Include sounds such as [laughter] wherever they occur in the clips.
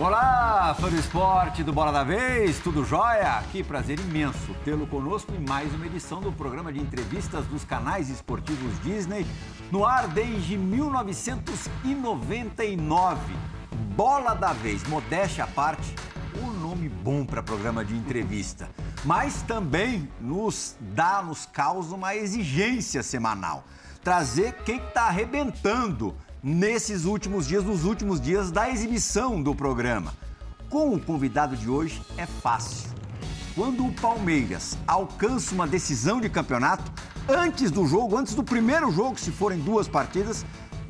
Olá, fã do esporte do Bola da Vez, tudo jóia? Que prazer imenso tê-lo conosco em mais uma edição do programa de entrevistas dos canais esportivos Disney, no ar desde 1999. Bola da Vez, modéstia à parte, um nome bom para programa de entrevista, mas também nos dá, nos causa uma exigência semanal. Trazer quem está arrebentando nesses últimos dias, nos últimos dias da exibição do programa. Com o convidado de hoje é fácil. Quando o Palmeiras alcança uma decisão de campeonato, antes do jogo, antes do primeiro jogo, se forem duas partidas,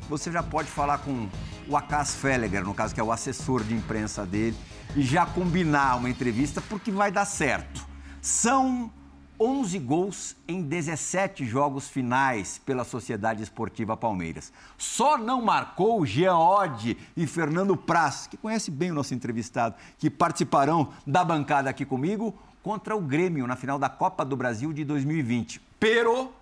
você já pode falar com o Akas Felleger, no caso que é o assessor de imprensa dele, e já combinar uma entrevista porque vai dar certo. São 11 gols em 17 jogos finais pela Sociedade Esportiva Palmeiras. Só não marcou Oddi e Fernando Praz, que conhece bem o nosso entrevistado, que participarão da bancada aqui comigo contra o Grêmio na final da Copa do Brasil de 2020. Pero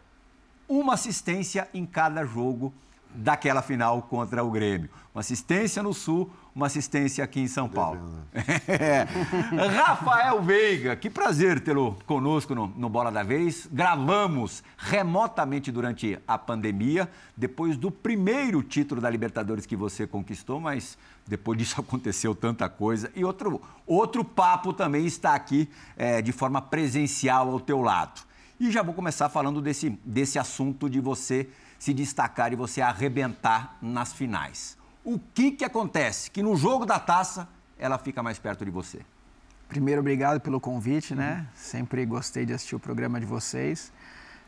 uma assistência em cada jogo daquela final contra o Grêmio. Uma assistência no Sul, uma assistência aqui em São Paulo. [laughs] É. Rafael Veiga, que prazer tê-lo conosco no, no, Bola da Vez. Gravamos remotamente durante a pandemia, depois do primeiro título da Libertadores que você conquistou, mas depois disso [laughs] aconteceu tanta coisa. E outro, outro papo também está aqui é, de forma presencial ao teu lado. E já vou começar falando desse, desse assunto de você se destacar e você arrebentar nas finais. O que, que acontece? Que no jogo da taça ela fica mais perto de você. Primeiro, obrigado pelo convite, né? Sempre gostei de assistir o programa de vocês.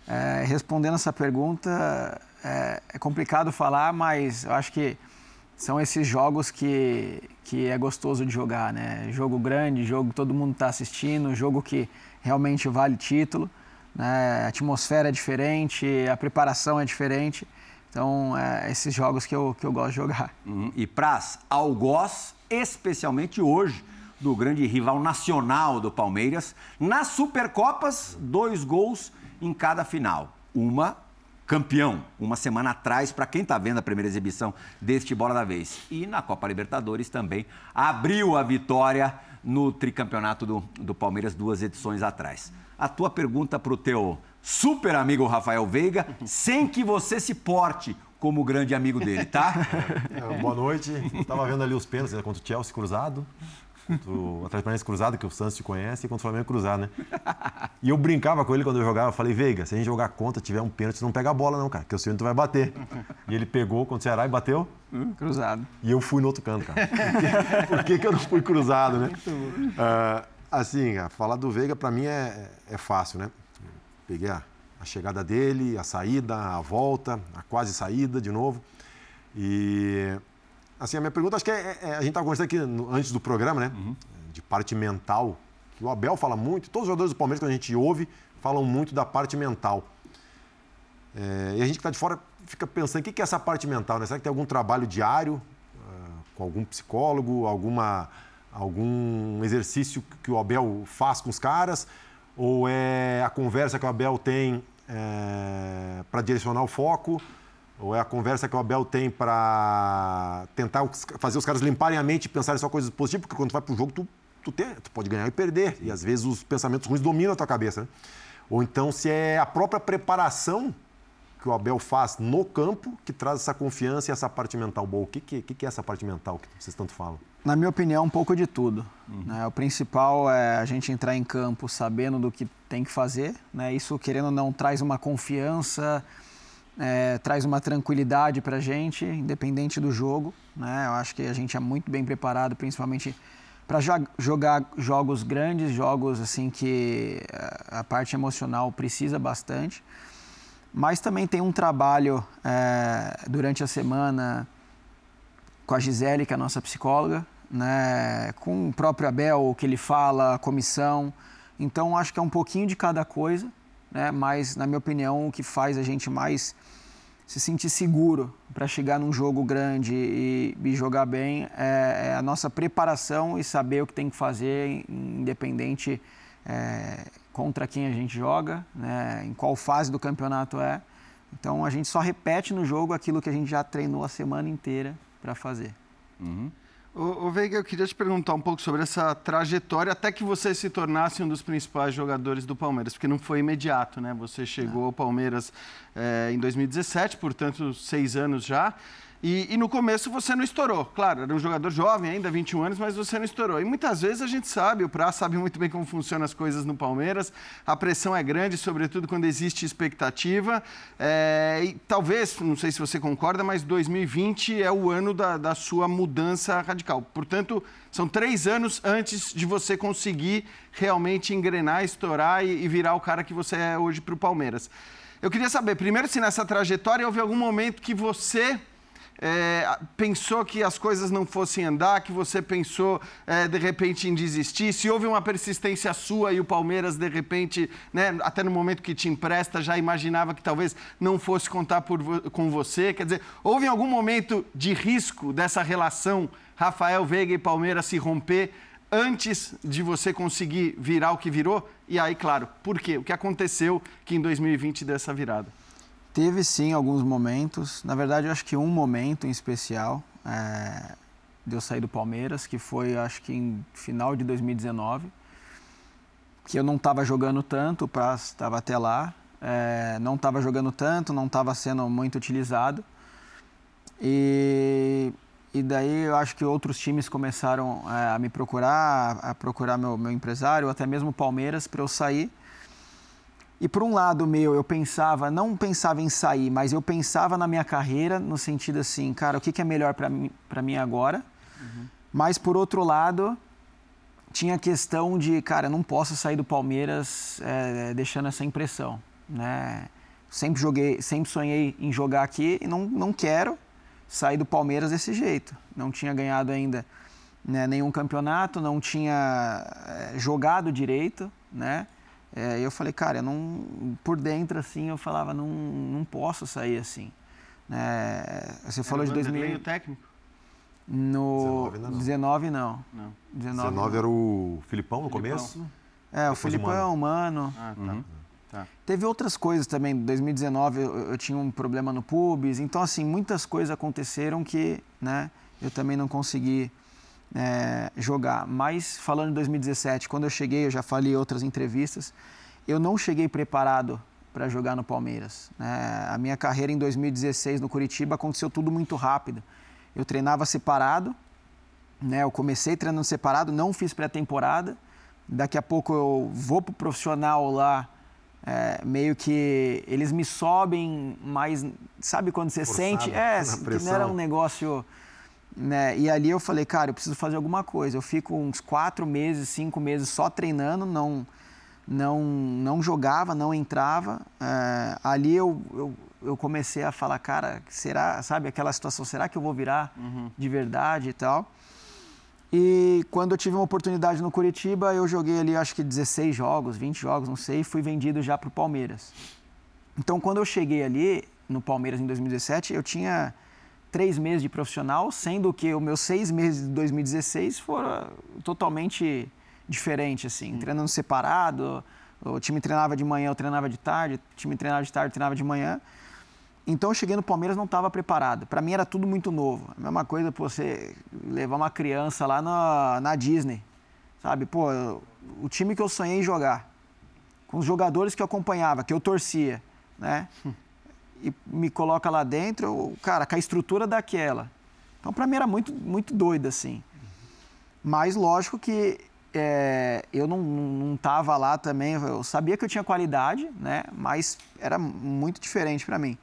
É, respondendo essa pergunta, é, é, complicado falar, mas eu acho que são esses jogos que, que é gostoso de jogar, né? Jogo grande, jogo que todo mundo está assistindo, jogo que realmente vale título né? a atmosfera é diferente, a preparação é diferente. Então, é, esses jogos que eu, que eu gosto de jogar. [laughs] Uhum. E Praz, algoz, especialmente hoje, do grande rival nacional do Palmeiras, nas Supercopas, dois gols em cada final. Uma campeão, uma semana atrás, para quem está vendo a primeira exibição deste Bola da Vez. E na Copa Libertadores também abriu a vitória no tricampeonato do, do Palmeiras duas edições atrás a tua pergunta para o teu super amigo Rafael Veiga, sem que você se porte como grande amigo dele, tá? [laughs] É, boa noite. Estava vendo ali os pênaltis né, contra o Chelsea cruzado, contra o Atlético cruzado, que o Santos te conhece, e contra o Flamengo cruzado, né? E eu brincava com ele quando eu jogava, eu falei, Veiga, se a gente jogar contra, tiver um pênalti, não pega a bola não, cara, que o seu tu vai bater. E ele pegou contra o Ceará e bateu? Hum, cruzado. E eu fui no outro canto, cara. Por que, [laughs] que eu não fui cruzado, né? Uh, Assim, falar do Veiga para mim é, é fácil, né? Peguei a, a, chegada dele, a saída, a volta, a quase saída de novo. E, assim, a minha pergunta, acho que é, é a gente estava conversando aqui no, antes do programa, né? Uhum. De parte mental, que o Abel fala muito, todos os jogadores do Palmeiras, quando a gente ouve, falam muito da parte mental. É, e a gente que está de fora fica pensando, o que é essa parte mental, né? Será que tem algum trabalho diário uh, com algum psicólogo, alguma algum exercício que o Abel faz com os caras? Ou é a conversa que o Abel tem é, para direcionar o foco? Ou é a conversa que o Abel tem para tentar fazer os caras limparem a mente e pensarem só coisas positivas? Porque quando tu vai para o jogo, tu, tu, tem, tu pode ganhar e perder. E às vezes os pensamentos ruins dominam a tua cabeça. Né? Ou então se é a própria preparação que o Abel faz no campo que traz essa confiança e essa parte mental boa. O que, que, que é essa parte mental que vocês tanto falam? Na minha opinião, um pouco de tudo. Uhum. Né? O principal é a gente entrar em campo sabendo do que tem que fazer. Né? Isso, querendo ou não, traz uma confiança, é, traz uma tranquilidade para a gente, independente do jogo. Né? Eu acho que a gente é muito bem preparado, principalmente para jogar jogos grandes, jogos assim que a parte emocional precisa bastante. Mas também tem um trabalho é, durante a semana com a Gisele, que é a nossa psicóloga, né, com o próprio Abel, o que ele fala, a comissão. Então, acho que é um pouquinho de cada coisa, né, mas, na minha opinião, o que faz a gente mais se sentir seguro para chegar num jogo grande e, e jogar bem é, é, a nossa preparação e saber o que tem que fazer, independente é, contra quem a gente joga, né, em qual fase do campeonato é. Então, a gente só repete no jogo aquilo que a gente já treinou a semana inteira para fazer. Uhum. O, Veiga, eu queria te perguntar um pouco sobre essa trajetória até que você se tornasse um dos principais jogadores do Palmeiras, porque não foi imediato, né? Você chegou ao Palmeiras é, em 2017, portanto, seis anos já. E, e, no começo você não estourou. Claro, era um jogador jovem ainda, 21 anos, mas você não estourou. E muitas vezes a gente sabe, o Pra sabe muito bem como funcionam as coisas no Palmeiras. A pressão é grande, sobretudo quando existe expectativa. É, e talvez, não sei se você concorda, mas 2020 é o ano da, da sua mudança radical. Portanto, são três anos antes de você conseguir realmente engrenar, estourar e, e virar o cara que você é hoje para o Palmeiras. Eu queria saber, primeiro, se nessa trajetória houve algum momento que você é, pensou que as coisas não fossem andar, que você pensou é, de repente em desistir? Se houve uma persistência sua e o Palmeiras de repente, né, até no momento que te empresta, já imaginava que talvez não fosse contar por, com você? Quer dizer, houve algum momento de risco dessa relação Rafael Veiga e Palmeiras se romper antes de você conseguir virar o que virou? E aí, claro, por quê? O que aconteceu que em 2020 deu essa virada? Teve sim alguns momentos. Na verdade, eu acho que um momento em especial é, de eu sair do Palmeiras, que foi, acho que em final de 2019, que eu não estava jogando tanto, o Praz estava até lá, é, não estava jogando tanto, não estava sendo muito utilizado. E, e daí eu acho que outros times começaram é, a me procurar, a procurar meu, meu empresário, até mesmo o Palmeiras, para eu sair. E por um lado meu, eu pensava, não pensava em sair, mas eu pensava na minha carreira no sentido assim, cara, o que, que é melhor para mim, mim agora? Uhum. Mas por outro lado, tinha a questão de, cara, não posso sair do Palmeiras é, deixando essa impressão, né? Sempre joguei, sempre sonhei em jogar aqui e não, não quero sair do Palmeiras desse jeito. Não tinha ganhado ainda né, nenhum campeonato, não tinha é, jogado direito, né? É, eu falei, cara, eu não, por dentro assim, eu falava, não, não posso sair assim. É, você falou de 2000. o técnico? No 19 não. 19 não. não. 19, 19 era o Filipão no Filipão. começo? É, o Filipão é humano. Ah, tá. Uhum. Tá. Teve outras coisas também. Em 2019 eu, eu, tinha um problema no pubis. Então, assim, muitas coisas aconteceram que né, eu também não consegui é, jogar. Mas falando em 2017, quando eu cheguei, eu já falei em outras entrevistas, eu não cheguei preparado para jogar no Palmeiras. Né? A minha carreira em 2016 no Curitiba aconteceu tudo muito rápido. Eu treinava separado, né? eu comecei treinando separado, não fiz pré-temporada. Daqui a pouco eu vou para o profissional lá, é, meio que eles me sobem, mas sabe quando você Forçado, sente? [laughs] É, que não era um negócio né? E ali eu falei, cara, eu preciso fazer alguma coisa. Eu fico uns quatro meses, cinco meses só treinando, não, não, não jogava, não entrava. É, ali eu, eu, eu, comecei a falar, cara, será, sabe, aquela situação, será que eu vou virar uhum. de verdade e tal? E quando eu tive uma oportunidade no Curitiba, eu joguei ali acho que 16 jogos, 20 jogos, não sei, e fui vendido já para o Palmeiras. Então, quando eu cheguei ali no Palmeiras em 2017, eu tinha três meses de profissional, sendo que os meus seis meses de 2016 foram totalmente diferentes, assim, hum. treinando separado, o time treinava de manhã, eu treinava de tarde, o time treinava de tarde, eu treinava de manhã. Então eu cheguei no Palmeiras não estava preparado. Para mim era tudo muito novo. A mesma coisa para você levar uma criança lá na, na Disney, sabe? Pô, o time que eu sonhei em jogar, com os jogadores que eu acompanhava, que eu torcia, né? E me coloca lá dentro, cara, com a estrutura daquela. Então, para mim era muito, muito doido, assim. Mas, lógico que é, eu não, não tava lá também, eu sabia que eu tinha qualidade, né? Mas era muito diferente para mim.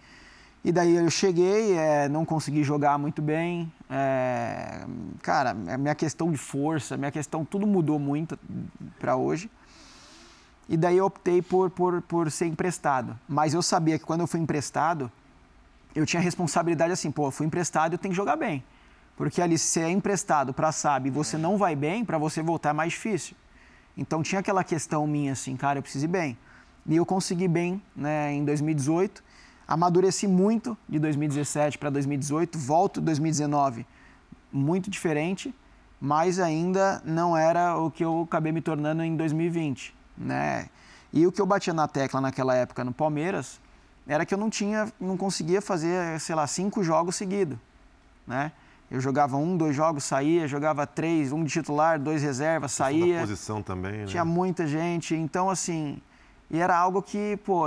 E daí eu cheguei, é, não consegui jogar muito bem. É, cara, minha questão de força, minha questão, tudo mudou muito para hoje. E daí eu optei por, por, por ser emprestado. Mas eu sabia que quando eu fui emprestado, eu tinha responsabilidade assim, pô, fui emprestado, eu tenho que jogar bem. Porque ali, se é emprestado para SAB e você não vai bem, para você voltar é mais difícil. Então tinha aquela questão minha assim, cara, eu preciso ir bem. E eu consegui bem né, em 2018. Amadureci muito de 2017 para 2018, volto em 2019 muito diferente, mas ainda não era o que eu acabei me tornando em 2020 né? E o que eu batia na tecla naquela época no Palmeiras era que eu não tinha, não conseguia fazer, sei lá, cinco jogos seguidos, né? Eu jogava um, dois jogos, saía, jogava três, um de titular, dois reservas, saía. posição também, né? Tinha muita gente, então assim, e era algo que, pô,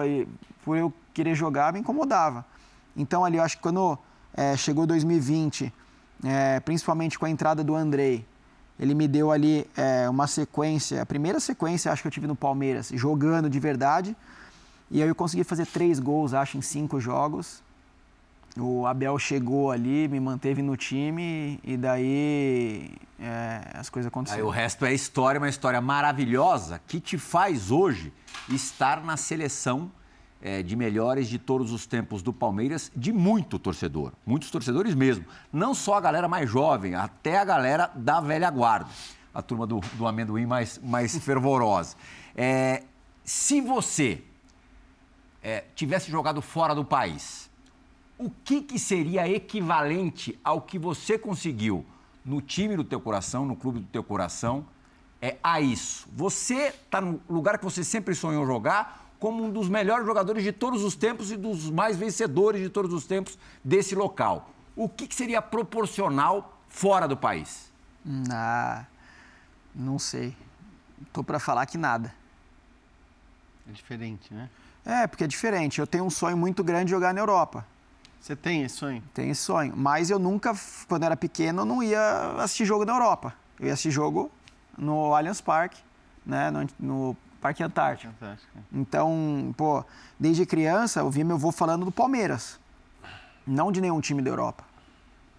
por eu querer jogar, me incomodava. Então ali, eu acho que quando é, chegou 2020, é, principalmente com a entrada do Andrei, ele me deu ali é, uma sequência, a primeira sequência acho que eu tive no Palmeiras, jogando de verdade, e aí eu consegui fazer três gols, acho, em cinco jogos. O Abel chegou ali, me manteve no time e daí é, as coisas aconteceram. Aí o resto é história, uma história maravilhosa que te faz hoje estar na seleção é, de melhores de todos os tempos do Palmeiras, de muito torcedor, muitos torcedores mesmo. Não só a galera mais jovem, até a galera da velha guarda, a turma do, do amendoim mais, mais [laughs] fervorosa. É, se você é, tivesse jogado fora do país, o que, que seria equivalente ao que você conseguiu no time do teu coração, no clube do teu coração, é a isso? Você está no lugar que você sempre sonhou jogar como um dos melhores jogadores de todos os tempos e dos mais vencedores de todos os tempos desse local. O que, que seria proporcional fora do país? Ah, não sei. Tô para falar que nada. É diferente, né? É, porque é diferente. Eu tenho um sonho muito grande de jogar na Europa. Você tem esse sonho? Tenho esse sonho. Mas eu nunca, quando era pequeno, eu não ia assistir jogo na Europa. Eu ia assistir jogo no Allianz Parque, né, no, no Parque Antártico. Então, pô, desde criança eu vi meu avô falando do Palmeiras, não de nenhum time da Europa.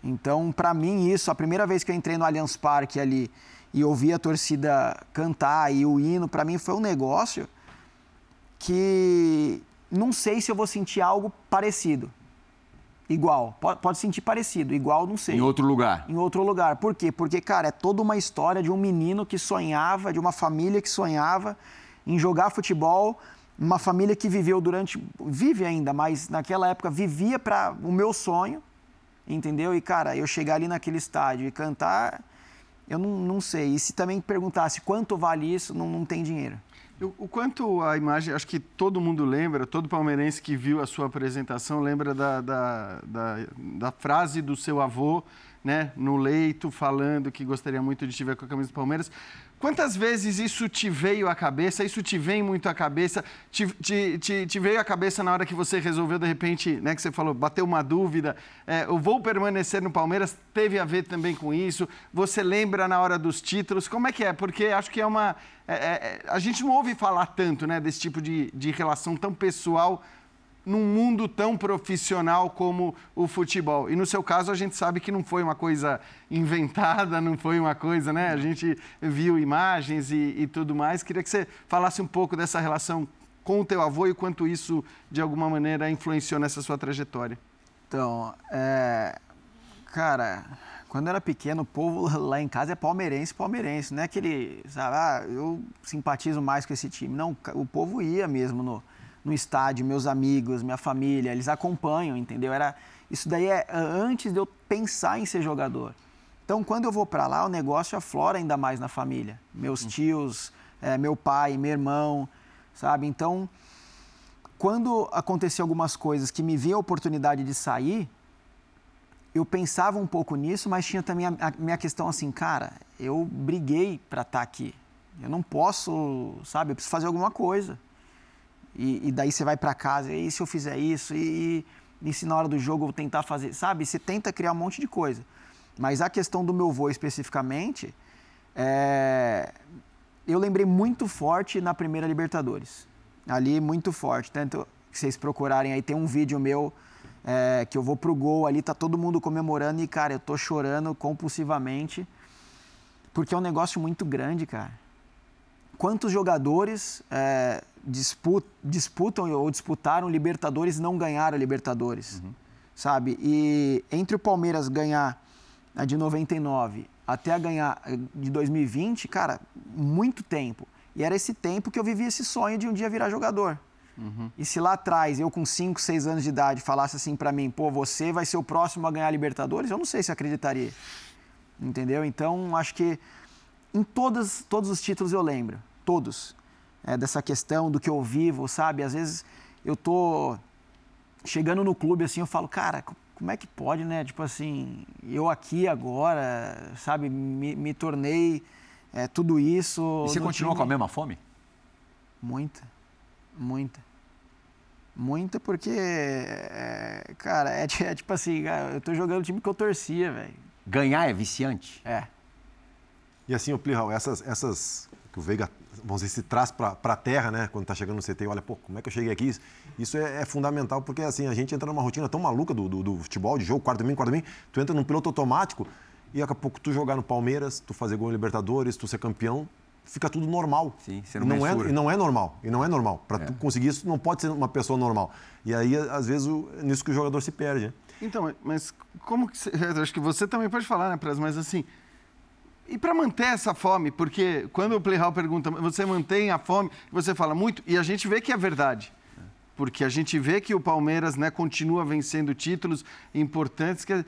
Então, para mim, isso, a primeira vez que eu entrei no Allianz Parque ali e ouvi a torcida cantar e o hino, para mim foi um negócio que não sei se eu vou sentir algo parecido. Igual. Pode, pode sentir parecido, igual, não sei. Em outro lugar. Em outro lugar. Por quê? Porque, cara, é toda uma história de um menino que sonhava, de uma família que sonhava em jogar futebol, uma família que viveu durante. vive ainda, mas naquela época vivia para o meu sonho, entendeu? E, cara, eu chegar ali naquele estádio e cantar, eu não, não sei. E se também perguntasse quanto vale isso, não, não tem dinheiro. O, quanto a imagem, acho que todo mundo lembra, todo palmeirense que viu a sua apresentação lembra da, da, da, da frase do seu avô, né, no leito, falando que gostaria muito de estiver com a camisa do Palmeiras. Quantas vezes isso te veio à cabeça? Isso te vem muito à cabeça? Te, te, te, te veio à cabeça na hora que você resolveu, de repente, né, que você falou, bateu uma dúvida, é, eu vou permanecer no Palmeiras, teve a ver também com isso? Você lembra na hora dos títulos? Como é que é? Porque acho que é uma... É, é, a gente não ouve falar tanto né, desse tipo de, de relação tão pessoal num mundo tão profissional como o futebol. E no seu caso, a gente sabe que não foi uma coisa inventada, não foi uma coisa, né? A gente viu imagens e, e tudo mais. Queria que você falasse um pouco dessa relação com o teu avô e quanto isso, de alguma maneira, influenciou nessa sua trajetória. Então, é... cara, quando eu era pequeno, o povo lá em casa é palmeirense, palmeirense. Não é aquele, sabe, ah, eu simpatizo mais com esse time. Não, o povo ia mesmo no no estádio, meus amigos, minha família, eles acompanham, entendeu? Era isso daí é antes de eu pensar em ser jogador. Então, quando eu vou para lá, o negócio aflora ainda mais na família. Meus tios, é, meu pai, meu irmão, sabe? Então, quando aconteciam algumas coisas que me via a oportunidade de sair, eu pensava um pouco nisso, mas tinha também a, a minha questão assim, cara, eu briguei para estar tá aqui. Eu não posso, sabe? Eu preciso fazer alguma coisa. E, e daí você vai para casa, e se eu fizer isso? E, e se na hora do jogo eu tentar fazer? Sabe? Você tenta criar um monte de coisa. Mas a questão do meu voo especificamente, é... eu lembrei muito forte na primeira Libertadores. Ali, muito forte. Tanto que vocês procurarem aí, tem um vídeo meu é, que eu vou pro gol ali, tá todo mundo comemorando e, cara, eu tô chorando compulsivamente. Porque é um negócio muito grande, cara. Quantos jogadores é, disputam ou disputaram Libertadores e não ganharam Libertadores, uhum. sabe? E entre o Palmeiras ganhar a de 99 até a ganhar de 2020, cara, muito tempo. E era esse tempo que eu vivia esse sonho de um dia virar jogador. Uhum. E se lá atrás, eu com 5, 6 anos de idade, falasse assim para mim, pô, você vai ser o próximo a ganhar Libertadores, eu não sei se acreditaria. Entendeu? Então, acho que em todas, todos os títulos eu lembro. Todos é, dessa questão do que eu vivo, sabe? Às vezes eu tô chegando no clube assim, eu falo, cara, como é que pode, né? Tipo assim, eu aqui agora, sabe, me, me tornei é, tudo isso. E você continua time. com a mesma fome? Muita, muita. Muita porque, é, cara, é, [laughs] é, tipo assim, eu tô jogando o time que eu torcia, velho. Ganhar é viciante? É. E assim, o Plihal, essas, essas que o Veiga, vamos dizer, se traz para a terra, né? Quando está chegando no CT, olha, pô, como é que eu cheguei aqui? Isso é, é, fundamental, porque assim, a gente entra numa rotina tão maluca do, do, do futebol, de jogo, quarto domingo, quarto domingo, tu entra num piloto automático e daqui a pouco tu jogar no Palmeiras, tu fazer gol em Libertadores, tu ser campeão, fica tudo normal. Sim, você não, não é, E não é normal. E não é normal. Para é. tu conseguir isso, não pode ser uma pessoa normal. E aí, às vezes, o, nisso que o jogador se perde. Né? Então, mas como que... Você, [laughs] acho que você também pode falar, né, Praz? Mas assim... E para manter essa fome, porque quando o Playhall pergunta, você mantém a fome, você fala muito, e a gente vê que é verdade. Porque a gente vê que o Palmeiras né, continua vencendo títulos importantes. Que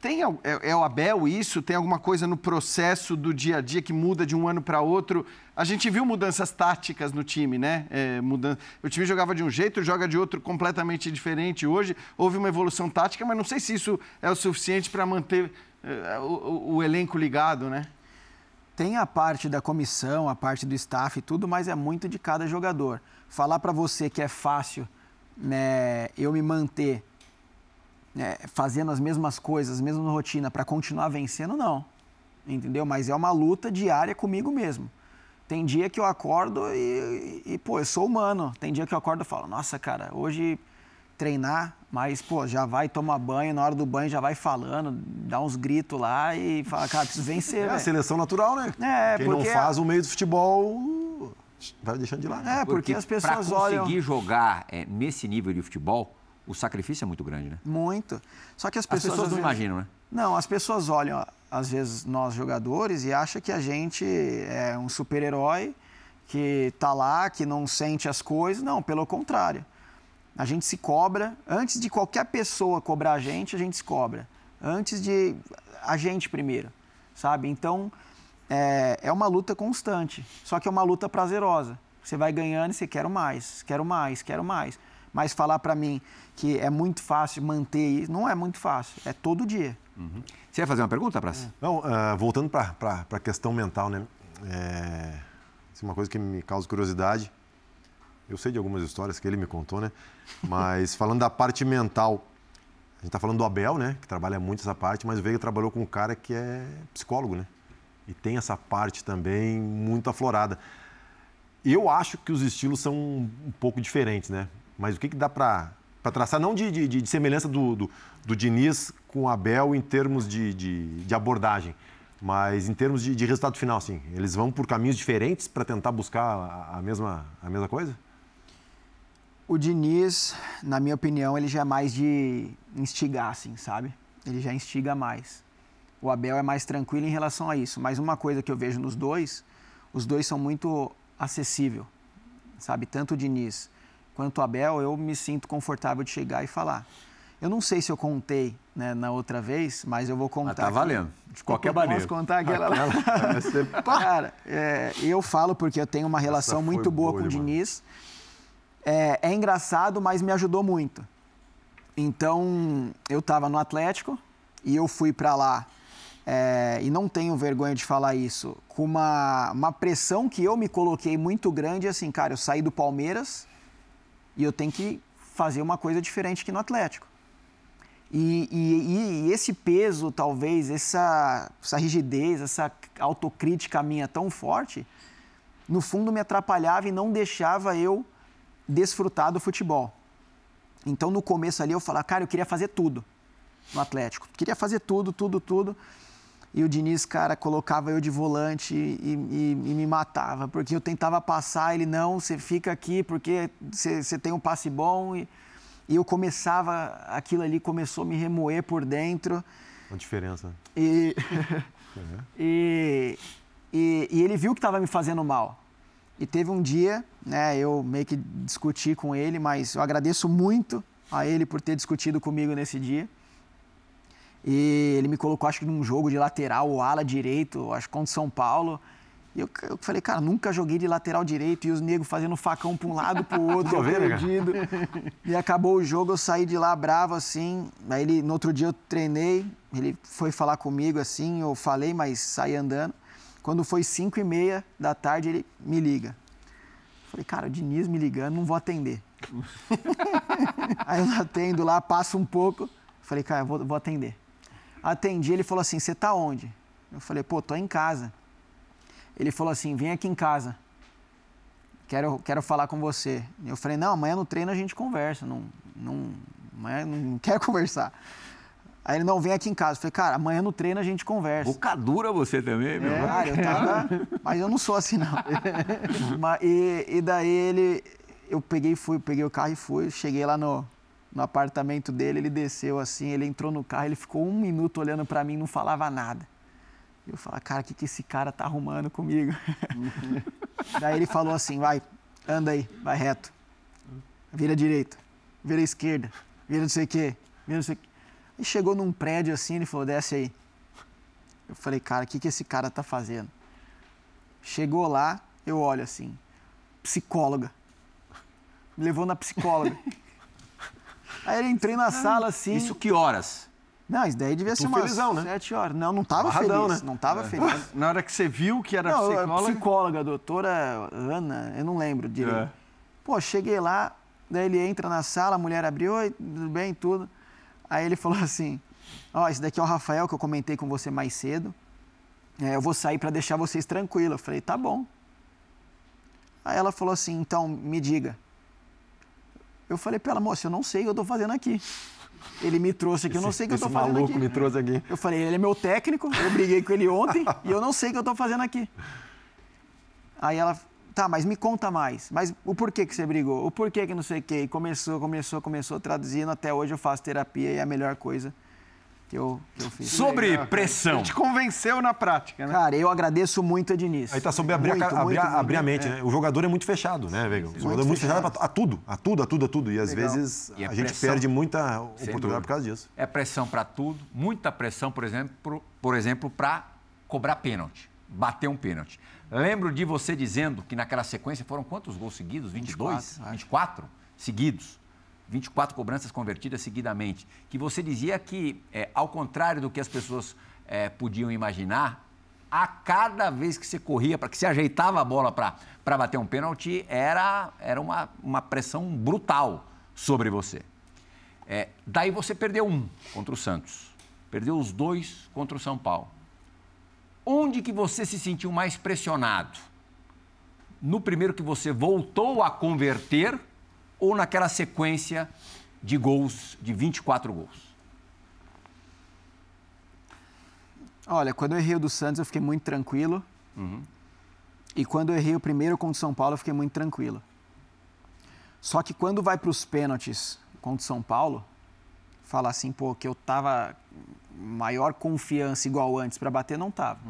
tem, é, é, o Abel isso? Tem alguma coisa no processo do dia a dia que muda de um ano para outro? A gente viu mudanças táticas no time, né? É, mudança... O time jogava de um jeito, joga de outro completamente diferente. Hoje houve uma evolução tática, mas não sei se isso é o suficiente para manter o, o, o elenco ligado, né? Tem a parte da comissão, a parte do staff e tudo, mas é muito de cada jogador. Falar para você que é fácil né, eu me manter é, fazendo as mesmas coisas, a mesma rotina para continuar vencendo, não. Entendeu? Mas é uma luta diária comigo mesmo. Tem dia que eu acordo e, e, pô, eu sou humano. Tem dia que eu acordo e falo, nossa, cara, hoje treinar, mas, pô, já vai tomar banho, na hora do banho já vai falando, dá uns gritos lá e fala, cara, preciso vencer. É véio. a seleção natural, né? É, Quem não faz o meio do futebol vai deixando de lado. É, porque, porque as pessoas pra conseguir olham... jogar é, nesse nível de futebol, o sacrifício é muito grande, né? Muito. Só que as pessoas. As pessoas não vezes... imaginam, né? Não, as pessoas olham, às vezes, nós jogadores e acham que a gente é um super-herói que tá lá, que não sente as coisas. Não, pelo contrário. A gente se cobra. Antes de qualquer pessoa cobrar a gente, a gente se cobra. Antes de a gente primeiro, sabe? Então, é, é uma luta constante. Só que é uma luta prazerosa. Você vai ganhando e você quer mais, quero mais, quero mais. Mas falar para mim que é muito fácil manter isso, não é muito fácil, é todo dia. Uhum. Você ia fazer uma pergunta, Praça? É. Não, uh, voltando para a questão mental, né? É, é uma coisa que me causa curiosidade. Eu sei de algumas histórias que ele me contou, né? Mas [laughs] falando da parte mental, a gente está falando do Abel, né? Que trabalha muito essa parte, mas o Veiga trabalhou com um cara que é psicólogo, né? E tem essa parte também muito aflorada. Eu acho que os estilos são um pouco diferentes, né? Mas o que, que dá para traçar, não de, de, de semelhança do, do, do, Diniz com o Abel em termos de, de, de abordagem, mas em termos de, de, resultado final, sim. Eles vão por caminhos diferentes para tentar buscar a, a, mesma, a mesma coisa? O Diniz, na minha opinião, ele já é mais de instigar, assim, sabe? Ele já instiga mais. O Abel é mais tranquilo em relação a isso. Mas uma coisa que eu vejo nos dois, os dois são muito acessível, sabe? Tanto o Diniz quanto o Abel, eu me sinto confortável de chegar e falar. Eu não sei se eu contei né, na outra vez, mas eu vou contar. Mas tá aqui. valendo. De qualquer maneira. Posso contar aquela lá? [laughs] Cara, é, eu falo porque eu tenho uma relação muito boa, boa com o Diniz. É, é, engraçado, mas me ajudou muito. Então, eu estava no Atlético e eu fui para lá, é, e não tenho vergonha de falar isso, com uma, uma pressão que eu me coloquei muito grande, assim, cara, eu saí do Palmeiras e eu tenho que fazer uma coisa diferente aqui no Atlético. E, e, e esse peso, talvez, essa, essa rigidez, essa autocrítica minha tão forte, no fundo me atrapalhava e não deixava eu desfrutar do futebol. Então, no começo ali, eu falava, cara, eu queria fazer tudo no Atlético. Queria fazer tudo, tudo, tudo. E o Diniz, cara, colocava eu de volante e, e, e, me matava, porque eu tentava passar, ele não, você fica aqui porque você, tem um passe bom. E, e eu começava, aquilo ali começou a me remoer por dentro. Uma diferença. E, uhum. [laughs] [laughs] e, e, e, ele viu que estava me fazendo mal. E teve um dia, né, eu meio que discuti com ele, mas eu agradeço muito a ele por ter discutido comigo nesse dia. E ele me colocou, acho que num jogo de lateral, o ala direito, acho que contra São Paulo. E eu, eu falei, cara, nunca joguei de lateral direito. E os negros fazendo facão para um lado, para o [laughs] outro, perdido. E acabou o jogo, eu saí de lá bravo, assim. Aí ele, no outro dia eu treinei, ele foi falar comigo, assim, eu falei, mas saí andando. Quando foi 5 e meia da tarde, ele me liga. Falei, cara, o Diniz me ligando, não vou atender. [laughs] Aí eu atendo lá, passa um pouco. Falei, cara, vou, vou atender. Atendi, ele falou assim, você tá onde? Eu falei, pô, tô em casa. Ele falou assim, vem aqui em casa. Quero, quero falar com você. Eu falei, não, amanhã no treino a gente conversa. Não, não, amanhã não quero [laughs] conversar. Aí ele, não, vem aqui em casa. Eu falei, cara, amanhã no treino a gente conversa. Boca dura você também, meu. É, cara, eu tava, [laughs] mas eu não sou assim, não. [laughs] Mas, e, e daí ele, eu peguei, fui, peguei o carro e fui. Cheguei lá no, no apartamento dele, ele desceu assim, ele entrou no carro, ele ficou um minuto olhando para mim, não falava nada. Eu falei, cara, o que, que esse cara tá arrumando comigo? [laughs] daí ele falou assim, vai, anda aí, vai reto. Vira direita, vira esquerda, vira não sei o quê, vira não sei o quê. E chegou num prédio assim, ele falou, desce aí. Eu falei, cara, o que, que esse cara tá fazendo? Chegou lá, eu olho assim, psicóloga. Me levou na psicóloga. [laughs] Aí ele entrei na sala assim. Isso que horas? Não, isso daí devia ser umas felizão, né? sete horas. Não, não tava Amarradão, feliz. né? Não tava feliz. Na hora que você viu que era Não, psicóloga... psicóloga, doutora Ana, eu não lembro direito. É. Pô, cheguei lá, daí ele entra na sala, a mulher abriu, oi, tudo bem, tudo. Aí ele falou [laughs] assim, ó, esse daqui é o Rafael, que eu comentei com você mais cedo. É, eu vou sair para deixar vocês tranquilos. Eu falei, tá bom. Aí ela falou assim, então, me diga. Eu falei pra ela, moça, eu não sei o que eu tô fazendo aqui. Ele me trouxe aqui, eu não sei o que eu Esse tô fazendo maluco aqui. me trouxe aqui. Eu falei, ele é meu técnico, eu briguei com ele ontem [laughs] e eu não sei o que eu tô fazendo aqui. Aí ela, tá, mas me conta mais. Mas o porquê que você brigou? O porquê que não sei o quê? E começou, começou, começou, traduzindo. Até hoje eu faço terapia e é a melhor coisa que eu, que eu fiz. Sobre Legal. pressão. Te convenceu na prática, né? Cara, eu agradeço muito a Diniz. Aí tá sobre abrir, a, Muito, ca- abrir, a- muito, abrir a mente, né? O jogador é muito fechado, né, Veiga? O jogador é muito fechado, fechado. pra- a tudo, a tudo, a tudo, a tudo, a tudo. E às Legal. vezes E a a gente pressão. perde muita oportunidade por causa disso. É pressão para tudo, muita pressão, por exemplo, pro- por exemplo, para cobrar pênalti, bater um pênalti. Lembro de você dizendo que naquela sequência foram quantos gols seguidos? 22? 24, acho. 24 seguidos. 24 cobranças convertidas seguidamente. Que você dizia que, é, ao contrário do que as pessoas é, podiam imaginar, a cada vez que você corria, para que você ajeitava a bola para bater um pênalti, era, era uma, uma pressão brutal sobre você. É, daí você perdeu um contra o Santos. Perdeu os dois contra o São Paulo. Onde que você se sentiu mais pressionado? No primeiro que você voltou a converter ou naquela sequência de gols, de 24 gols? Olha, quando eu errei o do Santos, eu fiquei muito tranquilo. E quando eu errei o primeiro contra o São Paulo, eu fiquei muito tranquilo. Só que quando vai para os pênaltis contra o São Paulo, fala assim, pô, que eu tava maior confiança igual antes para bater, não tava.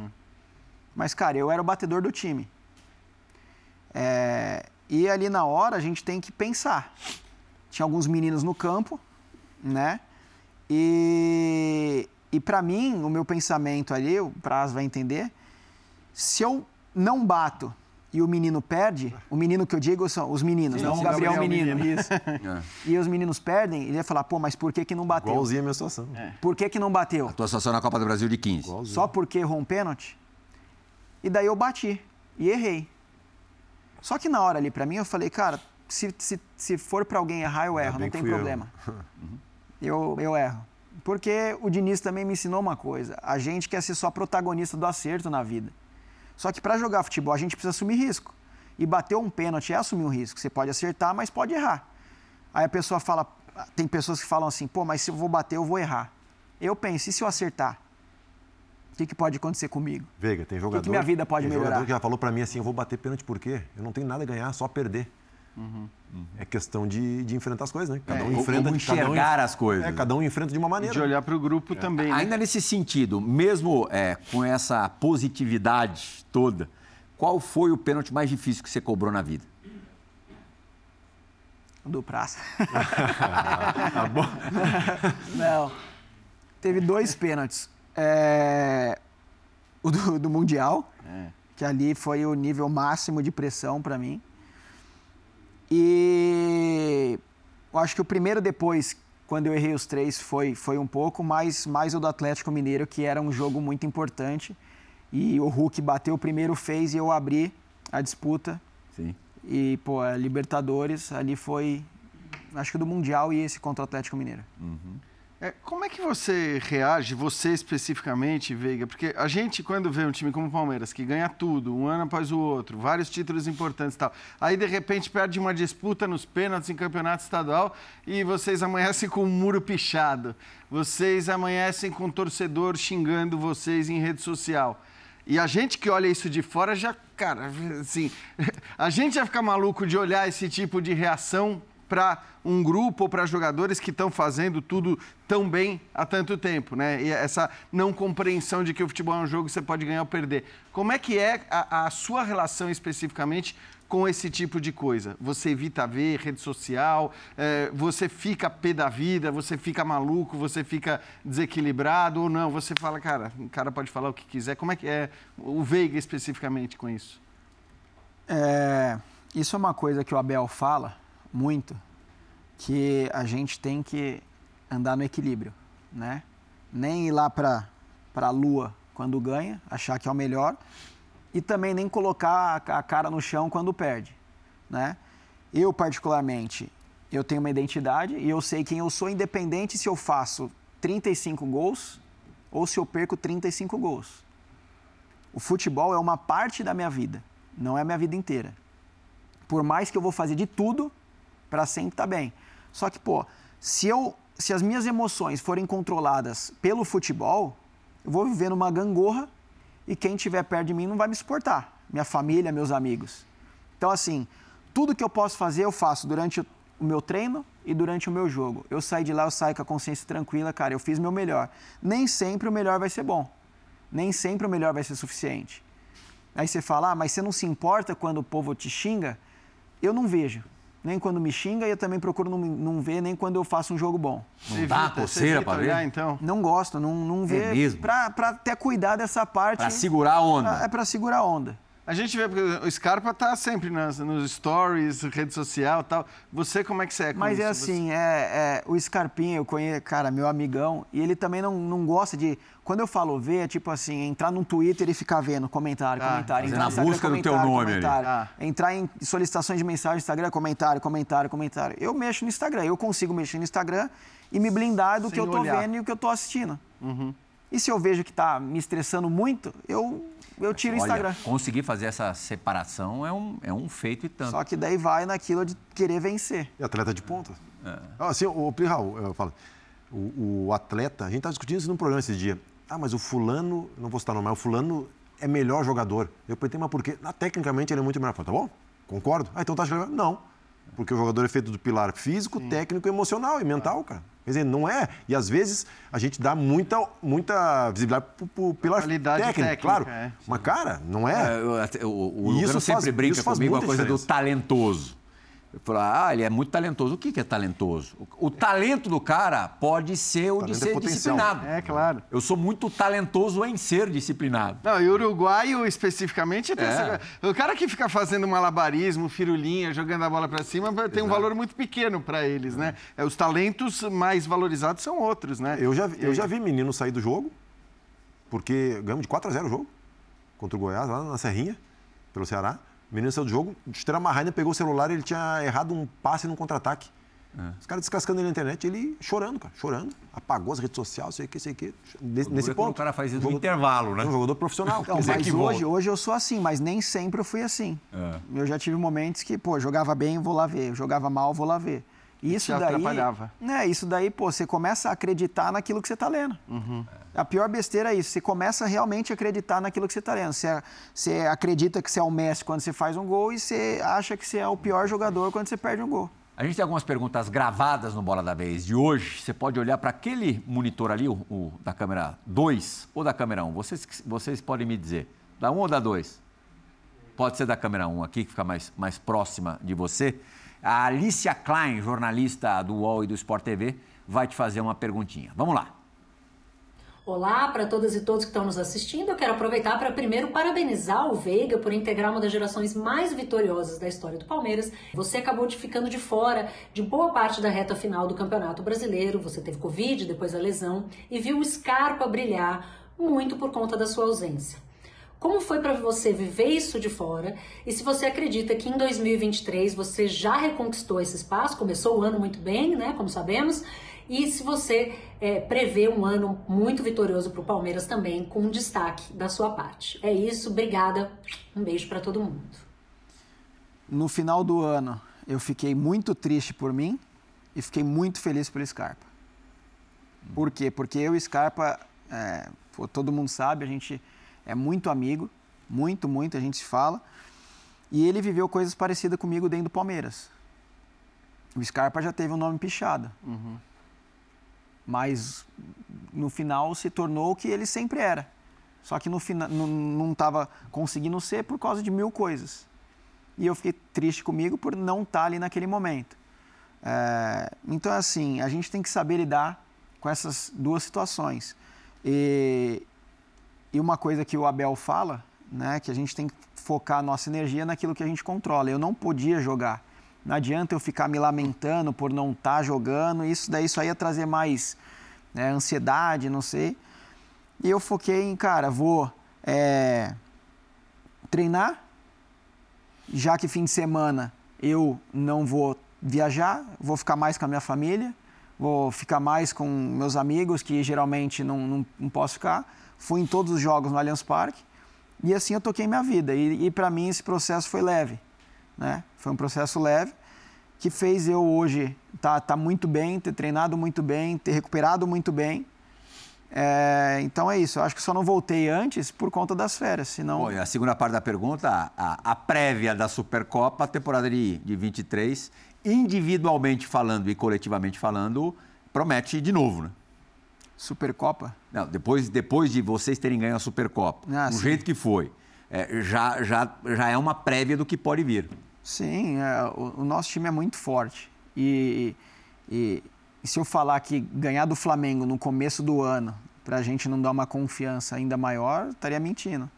Mas, cara, eu era o batedor do time. É, e ali na hora a gente tem que pensar. Tinha alguns meninos no campo, né? E, e para mim, o meu pensamento ali, o Praz vai entender, se eu não bato e o menino perde, o menino que eu digo são os meninos, Sim, não sim, o Gabriel, Gabriel menino, menino. isso. E os meninos perdem, ele ia falar, pô, mas por que que não bateu? Igualzinho a minha situação. Por que que não bateu? A tua situação na Copa do Brasil de 15. Igualzinho. Só porque errou um pênalti? E daí eu bati e errei. Só que na hora ali, pra mim, eu falei, cara, se, se, se for pra alguém errar, eu erro, não tem fui eu. problema. [laughs] Eu, eu erro. Porque o Diniz também me ensinou uma coisa: a gente quer ser só protagonista do acerto na vida. Só que para jogar futebol, a gente precisa assumir risco. E bater um pênalti é assumir um risco. Você pode acertar, mas pode errar. Aí a pessoa fala, tem pessoas que falam assim, pô, mas se eu vou bater, eu vou errar. Eu penso, e se eu acertar? O que, que pode acontecer comigo? Veiga, tem jogador. minha vida pode tem melhorar? jogador que já falou pra mim assim: eu vou bater pênalti por quê? Eu não tenho nada a ganhar, só perder. É questão de, de enfrentar as coisas, né? Cada um Como enfrenta. como cada um- enxergar as coisas. É, cada um enfrenta de uma maneira. De olhar para o grupo também, né? Ainda nesse sentido, mesmo é, com essa positividade toda, qual foi o pênalti mais difícil que você cobrou na vida? Do Praça. [laughs] Tá bom? [laughs] Não. Teve dois pênaltis. É, O do, do Mundial que ali foi o nível máximo de pressão para mim. E eu acho que o primeiro depois, quando eu errei os três, foi, foi um pouco, mas mais o do Atlético Mineiro, que era um jogo muito importante. E o Hulk bateu o primeiro, fez e eu abri a disputa. Sim. E, pô, a Libertadores ali foi, acho que do Mundial e esse contra o Atlético Mineiro. Uhum. É, como é que você reage, você especificamente, Veiga? Porque a gente, quando vê um time como o Palmeiras, que ganha tudo, um ano após o outro, vários títulos importantes e tal, aí de repente perde uma disputa nos pênaltis em campeonato estadual e vocês amanhecem com um muro pichado, vocês amanhecem com um torcedor xingando vocês em rede social. E a gente que olha isso de fora já, cara, assim, [laughs] a gente já fica maluco de olhar esse tipo de reação para um grupo ou para jogadores que estão fazendo tudo tão bem há tanto tempo, né? E essa não compreensão de que o futebol é um jogo que você pode ganhar ou perder. Como é que é a, a sua relação especificamente com esse tipo de coisa? Você evita ver rede social, é, você fica pé da vida, você fica maluco, você fica desequilibrado ou não? Você fala, cara, o cara pode falar o que quiser. Como é que é o Veiga especificamente com isso? É, isso é uma coisa que o Abel fala muito, que a gente tem que andar no equilíbrio, né? Nem ir lá para a lua quando ganha, achar que é o melhor, e também nem colocar a cara no chão quando perde, né? Eu, particularmente, eu tenho uma identidade e eu sei quem eu sou, independente se eu faço 35 gols ou se eu perco 35 gols. O futebol é uma parte da minha vida, não é a minha vida inteira. Por mais que eu vou fazer de tudo para sempre tá bem. Só que, pô, se eu se as minhas emoções forem controladas pelo futebol, eu vou viver numa gangorra e quem estiver perto de mim não vai me suportar. Minha família, meus amigos. Então, assim, tudo que eu posso fazer, eu faço durante o meu treino e durante o meu jogo. Eu saio de lá, eu saio com a consciência tranquila, cara, eu fiz meu melhor. Nem sempre o melhor vai ser bom. Nem sempre o melhor vai ser suficiente. Aí você fala, ah, mas você não se importa quando o povo te xinga? Eu não vejo nem quando me xinga e eu também procuro não, não ver nem quando eu faço um jogo bom. Não você dá evita, coceira para ver? então? Não gosto, não, não vê. É mesmo? Pra, pra até cuidar dessa parte. Para segurar a onda. É para segurar a onda. A gente vê, porque o Scarpa tá sempre nas, nos stories, rede social e tal. Você, como é que você é com Mas é isso? é assim, é, é, o Scarpinha, eu conheço, cara, meu amigão, e ele também não, não gosta de... Quando eu falo ver, é tipo assim, entrar no Twitter e ficar vendo comentário, ah, comentário. Entrar na busca do teu nome ah. Entrar em solicitações de mensagem no Instagram, comentário, comentário, comentário. Eu mexo no Instagram, eu consigo mexer no Instagram e me blindar do Sem que eu tô olhar. vendo e o que eu tô assistindo. Uhum. E se eu vejo que está me estressando muito, eu, eu tiro o Instagram. Conseguir fazer essa separação é um, é um feito e tanto. Só que daí vai naquilo de querer vencer. E atleta de ponta. É. Assim, o Pirral, eu falo, o, o, atleta, a gente está discutindo isso num programa esse dia. Ah, mas o fulano, não vou citar o nome, mas o fulano é melhor jogador. Eu perguntei, mas por quê? Ah, tecnicamente ele é muito melhor. Falei, tá bom, concordo. Ah, então tá achando... Não, porque o jogador é feito do pilar físico, Sim. técnico, emocional e mental, cara. Quer dizer, não é. E às vezes a gente dá muita, muita visibilidade pela técnica, técnica, claro. É. Mas, cara, não é. é o, o, o Lucano sempre faz, brinca comigo a coisa diferença. do talentoso. Eu falo, ah, ele é muito talentoso. O que é talentoso? O, talento do cara pode ser o, de é ser é disciplinado. É, claro. Eu sou muito talentoso em ser disciplinado. Não, e o uruguaio especificamente tem é. essa... O cara que fica fazendo malabarismo, firulinha, jogando a bola para cima, tem Exato. um valor muito pequeno para eles, né? É, os talentos mais valorizados são outros, né? Eu já, eu já vi menino sair do jogo, porque ganhamos de 4 a 0 o jogo contra o Goiás, lá na Serrinha, pelo Ceará. O menino saiu do jogo, o Chuteira Marraine pegou o celular e ele tinha errado um passe num contra-ataque. É. Os caras descascando ele na internet, ele chorando, cara, chorando. Apagou as redes sociais, sei o que, sei o que. Nesse, nesse é ponto. O cara faz isso no intervalo, né? Um jogador profissional. Não, mas hoje, hoje eu sou assim, mas nem sempre eu fui assim. É. Eu já tive momentos que, pô, jogava bem, vou lá ver. jogava mal, vou lá ver. Isso daí. Atrapalhava. Né, isso daí, pô, você começa a acreditar naquilo que você está lendo. Uhum. A pior besteira é isso. Você começa realmente a acreditar naquilo que você está lendo. Você, você acredita que você é o Messi quando você faz um gol e você acha que você é o pior jogador quando você perde um gol. A gente tem algumas perguntas gravadas no Bola da Vez de hoje. Você pode olhar para aquele monitor ali, o, o, da câmera 2 ou da câmera 1. Um. Vocês, vocês podem me dizer, da 1 um ou da 2? Pode ser da câmera 1 um aqui, que fica mais, mais próxima de você. A Alicia Klein, jornalista do UOL e do Sport TV, vai te fazer uma perguntinha. Vamos lá. Olá para todas e todos que estão nos assistindo. Eu quero aproveitar para primeiro parabenizar o Veiga por integrar uma das gerações mais vitoriosas da história do Palmeiras. Você acabou de ficando de fora de boa parte da reta final do Campeonato Brasileiro. Você teve Covid, depois a lesão e viu o Scarpa brilhar muito por conta da sua ausência. Como foi para você viver isso de fora? E se você acredita que em 2023 você já reconquistou esse espaço, começou o ano muito bem, né? Como sabemos, e se você é, prevê um ano muito vitorioso para o Palmeiras também, com destaque da sua parte. É isso, obrigada. Um beijo para todo mundo. No final do ano, eu fiquei muito triste por mim e fiquei muito feliz pelo Scarpa. Por quê? Porque eu e Scarpa, é, todo mundo sabe, a gente é muito amigo, muito, muito, a gente se fala. E ele viveu coisas parecidas comigo dentro do Palmeiras. O Scarpa já teve um nome pichado. Uhum mas no final se tornou o que ele sempre era. Só que no final não estava conseguindo ser por causa de mil coisas. E eu fiquei triste comigo por não estar tá ali naquele momento. É, então, assim, a gente tem que saber lidar com essas duas situações. E, e uma coisa que o Abel fala, né, que a gente tem que focar a nossa energia naquilo que a gente controla. Eu não podia jogar não adianta eu ficar me lamentando por não estar tá jogando, isso daí só ia trazer mais né, ansiedade, não sei. E eu foquei em, cara, vou é, treinar, já que fim de semana eu não vou viajar, vou ficar mais com a minha família, vou ficar mais com meus amigos, que geralmente não, não, não posso ficar. Fui em todos os jogos no Allianz Parque e assim eu toquei minha vida. E, e para mim esse processo foi leve. Né? Foi um processo leve que fez eu hoje estar tá, tá muito bem, ter treinado muito bem, ter recuperado muito bem. É, então é isso. Eu acho que só não voltei antes por conta das férias, senão... Bom, a segunda parte da pergunta, a, a prévia da Supercopa, a temporada de, de 23, individualmente falando e coletivamente falando, promete de novo, né? Supercopa? Não, depois, depois de vocês terem ganho a Supercopa, ah, do sim. jeito que foi é, já, já, já é uma prévia do que pode vir. Sim, é, o, o, nosso time é muito forte. E, e, e, se eu falar que ganhar do Flamengo no começo do ano, para a gente não dar uma confiança ainda maior, estaria mentindo.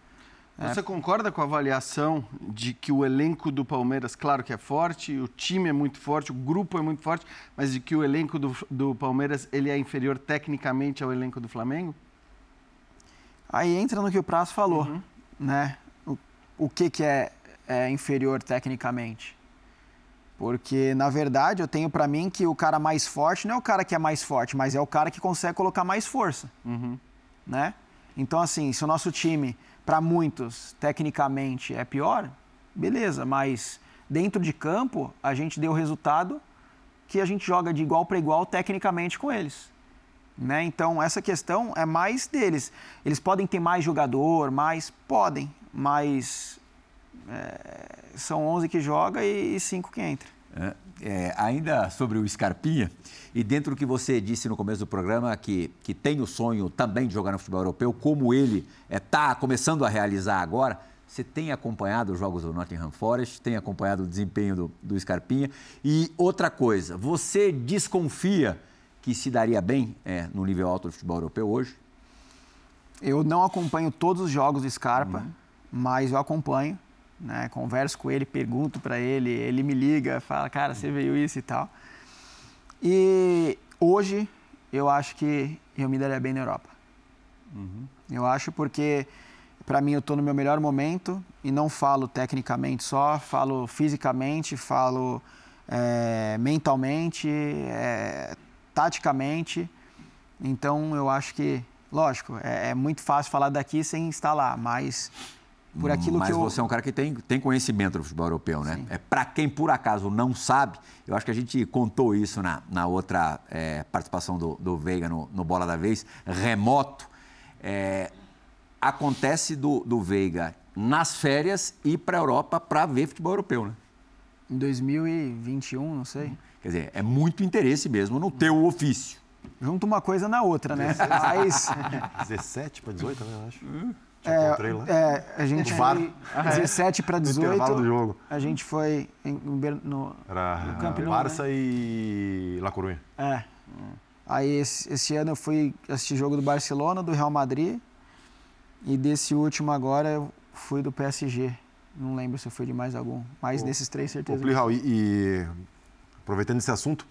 É. Você é. concorda com a avaliação de que o elenco do Palmeiras, claro que é forte, o time é muito forte, o grupo é muito forte, mas de que o elenco do, do Palmeiras ele é inferior tecnicamente ao elenco do Flamengo? Aí entra no que o Prazo falou, uhum. né? o que, que é, é inferior tecnicamente. Porque, na verdade, eu tenho para mim que o cara mais forte não é o cara que é mais forte, mas é o cara que consegue colocar mais força. Uhum. Né? Então, assim, se o nosso time, para muitos, tecnicamente é pior, beleza, mas dentro de campo, a gente deu resultado que a gente joga de igual para igual tecnicamente com eles. Né? Então, essa questão é mais deles. Eles podem ter mais jogador, mais. Podem, mas é, são 11 que joga e 5 que entra. É, é, ainda sobre o Scarpinha, e dentro do que você disse no começo do programa, que, que tem o sonho também de jogar no futebol europeu, como ele está é, começando a realizar agora, você tem acompanhado os jogos do Nottingham Forest, tem acompanhado o desempenho do, do Scarpinha. E outra coisa, você desconfia que se daria bem é, no nível alto do futebol europeu hoje? Eu não acompanho todos os jogos do Scarpa. Uhum mas eu acompanho, né? Converso com ele, pergunto para ele, ele me liga, fala, cara, você veio isso e tal. E hoje eu acho que eu me daria bem na Europa. Uhum. Eu acho porque para mim eu estou no meu melhor momento e não falo tecnicamente só, falo fisicamente, falo é, mentalmente, é, taticamente. Então eu acho que, lógico, é, é muito fácil falar daqui sem estar lá, mas por aquilo Mas que eu... você é um cara que tem, tem conhecimento do futebol europeu, né? É, Para quem por acaso não sabe, eu acho que a gente contou isso na, na outra é, participação do, do Veiga no, no Bola da Vez, remoto. É, acontece do, do Veiga nas férias ir para a Europa para ver futebol europeu, né? Em 2021, não sei. Quer dizer, é muito interesse mesmo no teu ofício. Junta uma coisa na outra, né? Mas... 17 para 18, né, eu acho. Hum. É, lá. É, a gente foi 17 para 18. do jogo. A gente foi em, no, Era no Camp Nou, Barça né? e La Coruña. É. Aí esse, esse ano eu fui assistir jogo do Barcelona, do Real Madrid. E desse último agora eu fui do PSG. Não lembro se eu fui de mais algum. Mas Ô, desses três, certeza. Ô, Plihal, e, e aproveitando esse assunto,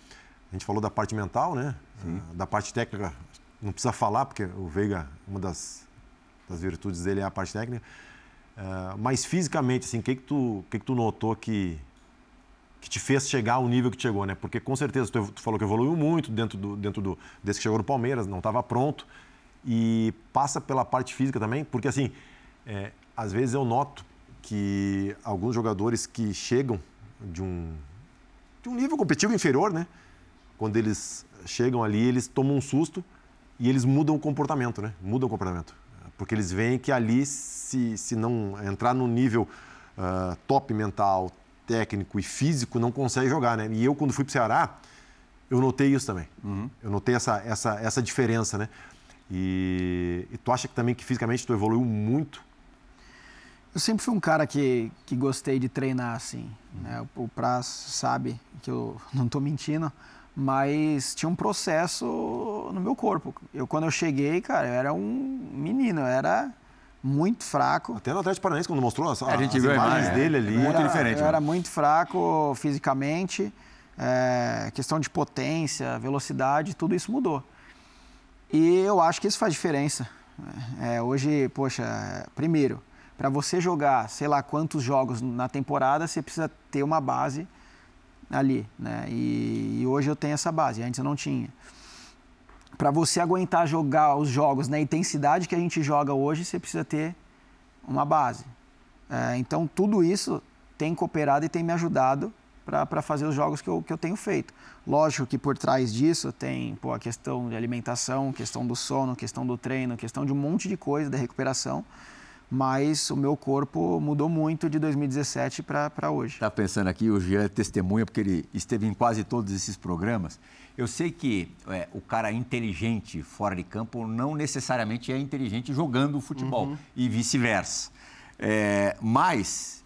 a gente falou da parte mental, né? Ah, Da parte técnica, não precisa falar, porque o Veiga, uma das, das virtudes dele é a parte técnica. Ah, mas fisicamente, assim, o que que tu, que que tu notou que, que te fez chegar ao nível que chegou, né? Porque com certeza tu, tu falou que evoluiu muito dentro do, dentro do desse que chegou no Palmeiras, não estava pronto e passa pela parte física também, porque assim, é, às vezes eu noto que alguns jogadores que chegam de um de um nível competitivo inferior, né? Quando eles chegam ali, eles tomam um susto e eles mudam o comportamento, né? Mudam o comportamento. Porque eles veem que ali, se, se não entrar no nível ah, top mental, técnico e físico, não consegue jogar, né? E eu, quando fui para o Ceará, eu notei isso também. Eu notei essa, essa, essa diferença, né? E, e tu acha que também que fisicamente tu evoluiu muito? Eu sempre fui um cara que, que gostei de treinar assim. Né? O, o Praz sabe que eu [laughs] não estou mentindo, mas tinha um processo no meu corpo. Eu, quando eu cheguei, cara, eu era um menino, eu era muito fraco. Até no Atlético Paranaense, quando mostrou as, a gente as viu a imagens imagem, dele é. ali. Muito era, diferente, Eu né? era muito fraco fisicamente, é, questão de potência, velocidade, tudo isso mudou. E eu acho que isso faz diferença. É, hoje, poxa, primeiro, para você jogar, sei lá quantos jogos na temporada, você precisa ter uma base ali, né? E, e hoje eu tenho essa base, antes eu não tinha. Para você aguentar jogar os jogos na intensidade que a gente joga hoje, você precisa ter uma base. É, então, tudo isso tem cooperado e tem me ajudado para fazer os jogos que eu, que eu tenho feito. Lógico que por trás disso tem pô, a questão de alimentação, questão do sono, questão do treino, questão de um monte de coisa da recuperação, mas o meu corpo mudou muito de 2017 para hoje. Está pensando aqui, o Jean é testemunha, porque ele esteve em quase todos esses programas. Eu sei que é, o cara inteligente fora de campo não necessariamente é inteligente jogando futebol e vice-versa. É, mas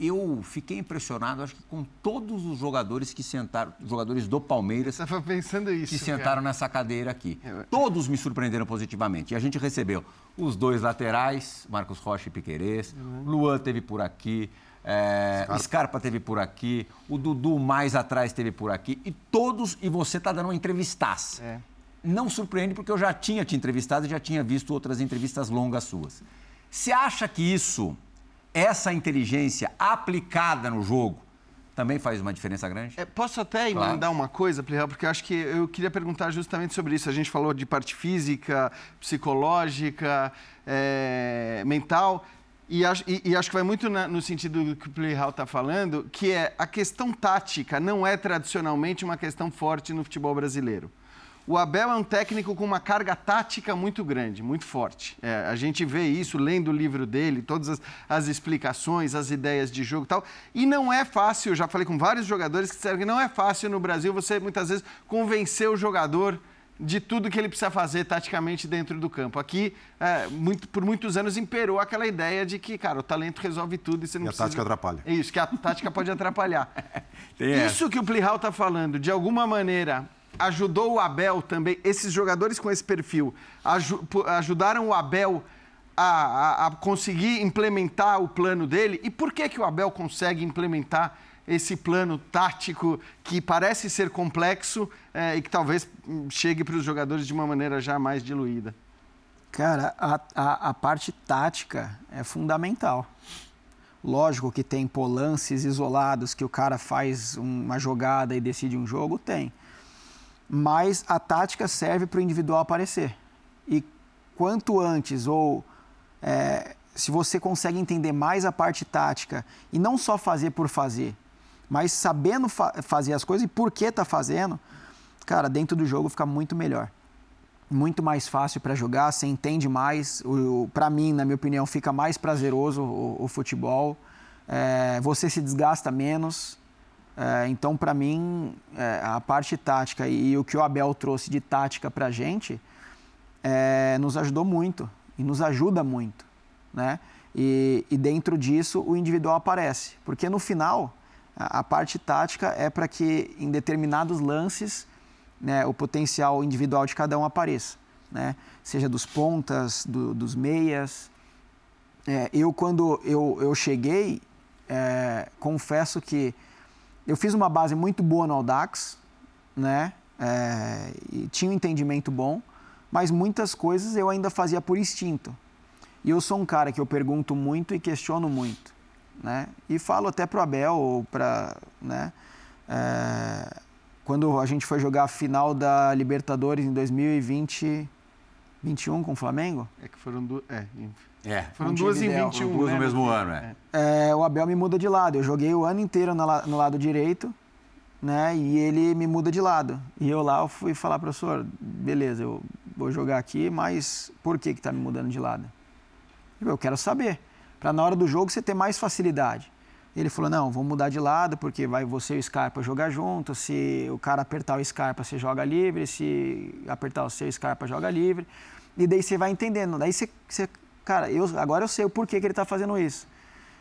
eu fiquei impressionado, acho que com todos os jogadores que sentaram, jogadores do Palmeiras, pensando isso. que cara. sentaram nessa cadeira aqui. Eu- Todos me surpreenderam positivamente. E a gente recebeu os dois laterais, Marcos Rocha e Piquerez. Luan teve por aqui. é, o Scarpa teve por aqui. O Dudu mais atrás teve por aqui. E todos, e você está dando uma entrevistaça. É. Não surpreende, porque eu já tinha te entrevistado e já tinha visto outras entrevistas longas suas. Você acha que isso, essa inteligência aplicada no jogo, também faz uma diferença grande? É, posso até Claro. emendar uma coisa, Plihal, porque eu acho que eu queria perguntar justamente sobre isso. A gente falou de parte física, psicológica, é, mental, e acho, e- e acho que vai muito na- no sentido do que o Plihal está falando, que é a questão tática não é tradicionalmente uma questão forte no futebol brasileiro. O Abel é um técnico com uma carga tática muito grande, muito forte. É, a gente vê isso lendo o livro dele, todas as, as explicações, as ideias de jogo e tal. E não é fácil, eu já falei com vários jogadores que disseram que não é fácil no Brasil você muitas vezes convencer o jogador de tudo que ele precisa fazer taticamente dentro do campo. Aqui, é, muito- por muitos anos, imperou aquela ideia de que, cara, o talento resolve tudo e você não E a precisa... tática atrapalha. É isso, que a tática pode atrapalhar. [laughs] Isso que o Plihal está falando, de alguma maneira, ajudou o Abel também, esses jogadores com esse perfil, ajudaram o Abel a, a- a conseguir implementar o plano dele? E por que, que o Abel consegue implementar esse plano tático que parece ser complexo eh, e que talvez hum, chegue para os jogadores de uma maneira já mais diluída? Cara, a, a, a parte tática é fundamental. Lógico que tem lances isolados que o cara faz uma jogada e decide um jogo, tem. Mas a tática serve para o individual aparecer. E quanto antes, ou é, se você consegue entender mais a parte tática e não só fazer por fazer, mas sabendo fa fazer as coisas e por que está fazendo, cara, dentro do jogo fica muito melhor muito mais fácil para jogar, você entende mais. Para mim, na minha opinião, fica mais prazeroso o, o futebol. É, você se desgasta menos. É, então, para mim, é, a parte tática e, e o que o Abel trouxe de tática para a gente é, nos ajudou muito e nos ajuda muito, né? E, e dentro disso o individual aparece, porque no final a, a parte tática é para que em determinados lances né, o potencial individual de cada um apareça, né? Seja dos pontas, do, dos meias. É, eu, quando eu, eu cheguei, é, confesso que eu fiz uma base muito boa no Audax, né? É, e tinha um entendimento bom, mas muitas coisas eu ainda fazia por instinto. E eu sou um cara que eu pergunto muito e questiono muito, né? E falo até pro Abel ou para, né? É, quando a gente foi jogar a final da Libertadores em 2020, 21 com o Flamengo? É que foram duas. É, É. foram Um duas em time ideal. 21. Duas né? no mesmo ano, é. É, o Abel me muda de lado. Eu joguei o ano inteiro no lado direito, né? E ele me muda de lado. E eu lá eu fui falar, professor, beleza, eu vou jogar aqui, mas por que que tá me mudando de lado? Eu, quero saber, para na hora do jogo você ter mais facilidade. Ele falou, não, vamos mudar de lado, porque vai você e o Scarpa jogar junto. Se o cara apertar o Scarpa, você joga livre. Se apertar o seu, o Scarpa joga livre. E daí você vai entendendo. Daí você, você cara, eu, agora eu sei o porquê que ele está fazendo isso.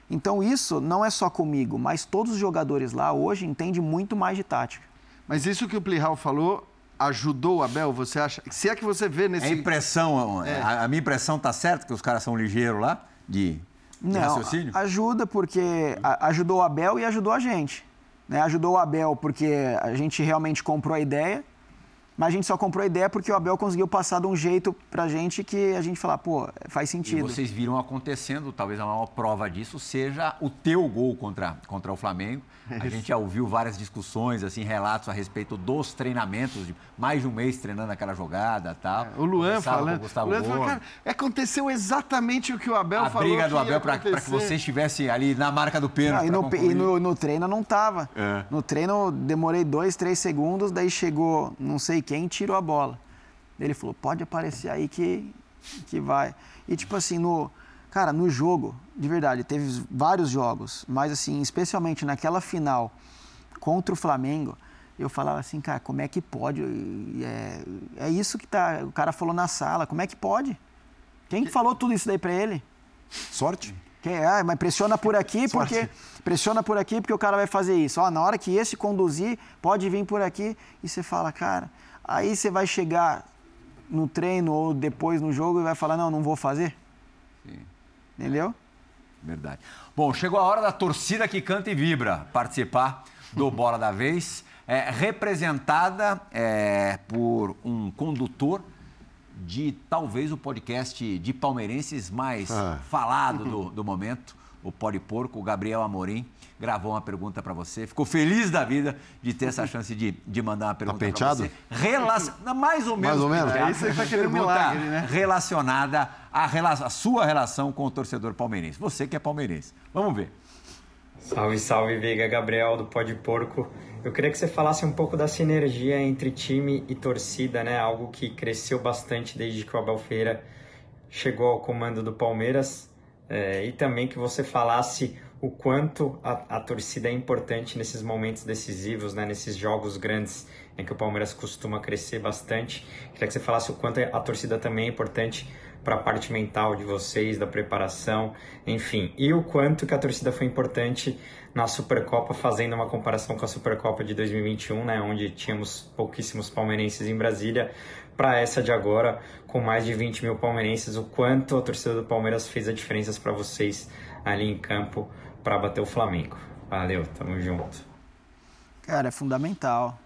Então isso não é só comigo, mas todos os jogadores lá hoje entendem muito mais de tática. Mas isso que o Plihal falou ajudou o Abel, você acha? Se é que você vê nesse. É impressão, a, a minha impressão tá certa que os caras são ligeiros lá de, de raciocínio? a- ajuda porque a- ajudou o Abel e ajudou a gente. Né? Ajudou o Abel porque a gente realmente comprou a ideia, mas a gente só comprou a ideia porque o Abel conseguiu passar de um jeito pra gente que a gente falar, pô, faz E sentido. vocês viram acontecendo, talvez a maior prova disso seja o teu gol contra, contra o Flamengo. A gente já ouviu várias discussões, assim, relatos a respeito dos treinamentos, de mais de um mês treinando aquela jogada tal. O Luan falando. o Gustavo o Luan falou, cara, aconteceu exatamente o que o Abel a falou. briga do Abel para que você estivesse ali na marca do pênalti. Ah, e, no, e no, no treino não tava. É. No treino demorei dois, três segundos, daí chegou não sei quem tirou a bola. Ele falou, pode aparecer aí que, que vai. E tipo assim, no, cara, no jogo, de verdade, teve vários jogos, mas assim, especialmente naquela final contra o Flamengo, eu falava assim, cara, como é que pode? É, é isso que tá, o cara falou na sala, como é que pode? Quem que falou tudo isso daí pra ele? Sorte? Quem é? Ah, mas pressiona por aqui Sorte. porque pressiona por aqui porque o cara vai fazer isso. Ó, na hora que esse conduzir, pode vir por aqui e você fala, cara, aí você vai chegar no treino ou depois no jogo e vai falar, não, não vou fazer. Entendeu? Verdade. Bom, chegou a hora da torcida que canta e vibra participar do [laughs] Bola da Vez, é, representada é, por um condutor de talvez o podcast de palmeirenses mais Ah. falado do, do momento, o Pode Porco, o Gabriel Amorim, gravou uma pergunta para você. Ficou feliz da vida de ter essa chance de, de mandar uma pergunta para penteado? você. Relacion... Mais ou menos. Mais ou menos? É, isso tá querendo Pergunta milagre, né? Relacionada à rela- à sua relação com o torcedor palmeirense. Você que é palmeirense. Vamos ver. Salve, salve, Veiga Gabriel do Pó de Porco. Eu queria que você falasse um pouco da sinergia entre time e torcida, né? Algo que cresceu bastante desde que o Abel Ferreira chegou ao comando do Palmeiras. É, e também que você falasse o quanto a, a torcida é importante nesses momentos decisivos, né? Nesses jogos grandes em que o Palmeiras costuma crescer bastante. Queria que você falasse o quanto a torcida também é importante para a parte mental de vocês, da preparação, enfim. E o quanto que a torcida foi importante na Supercopa, fazendo uma comparação com a Supercopa de 2021, né, onde tínhamos pouquíssimos palmeirenses em Brasília, para essa de agora, com mais de 20 mil palmeirenses, o quanto a torcida do Palmeiras fez a diferença para vocês ali em campo para bater o Flamengo. Valeu, tamo junto. Cara, é fundamental.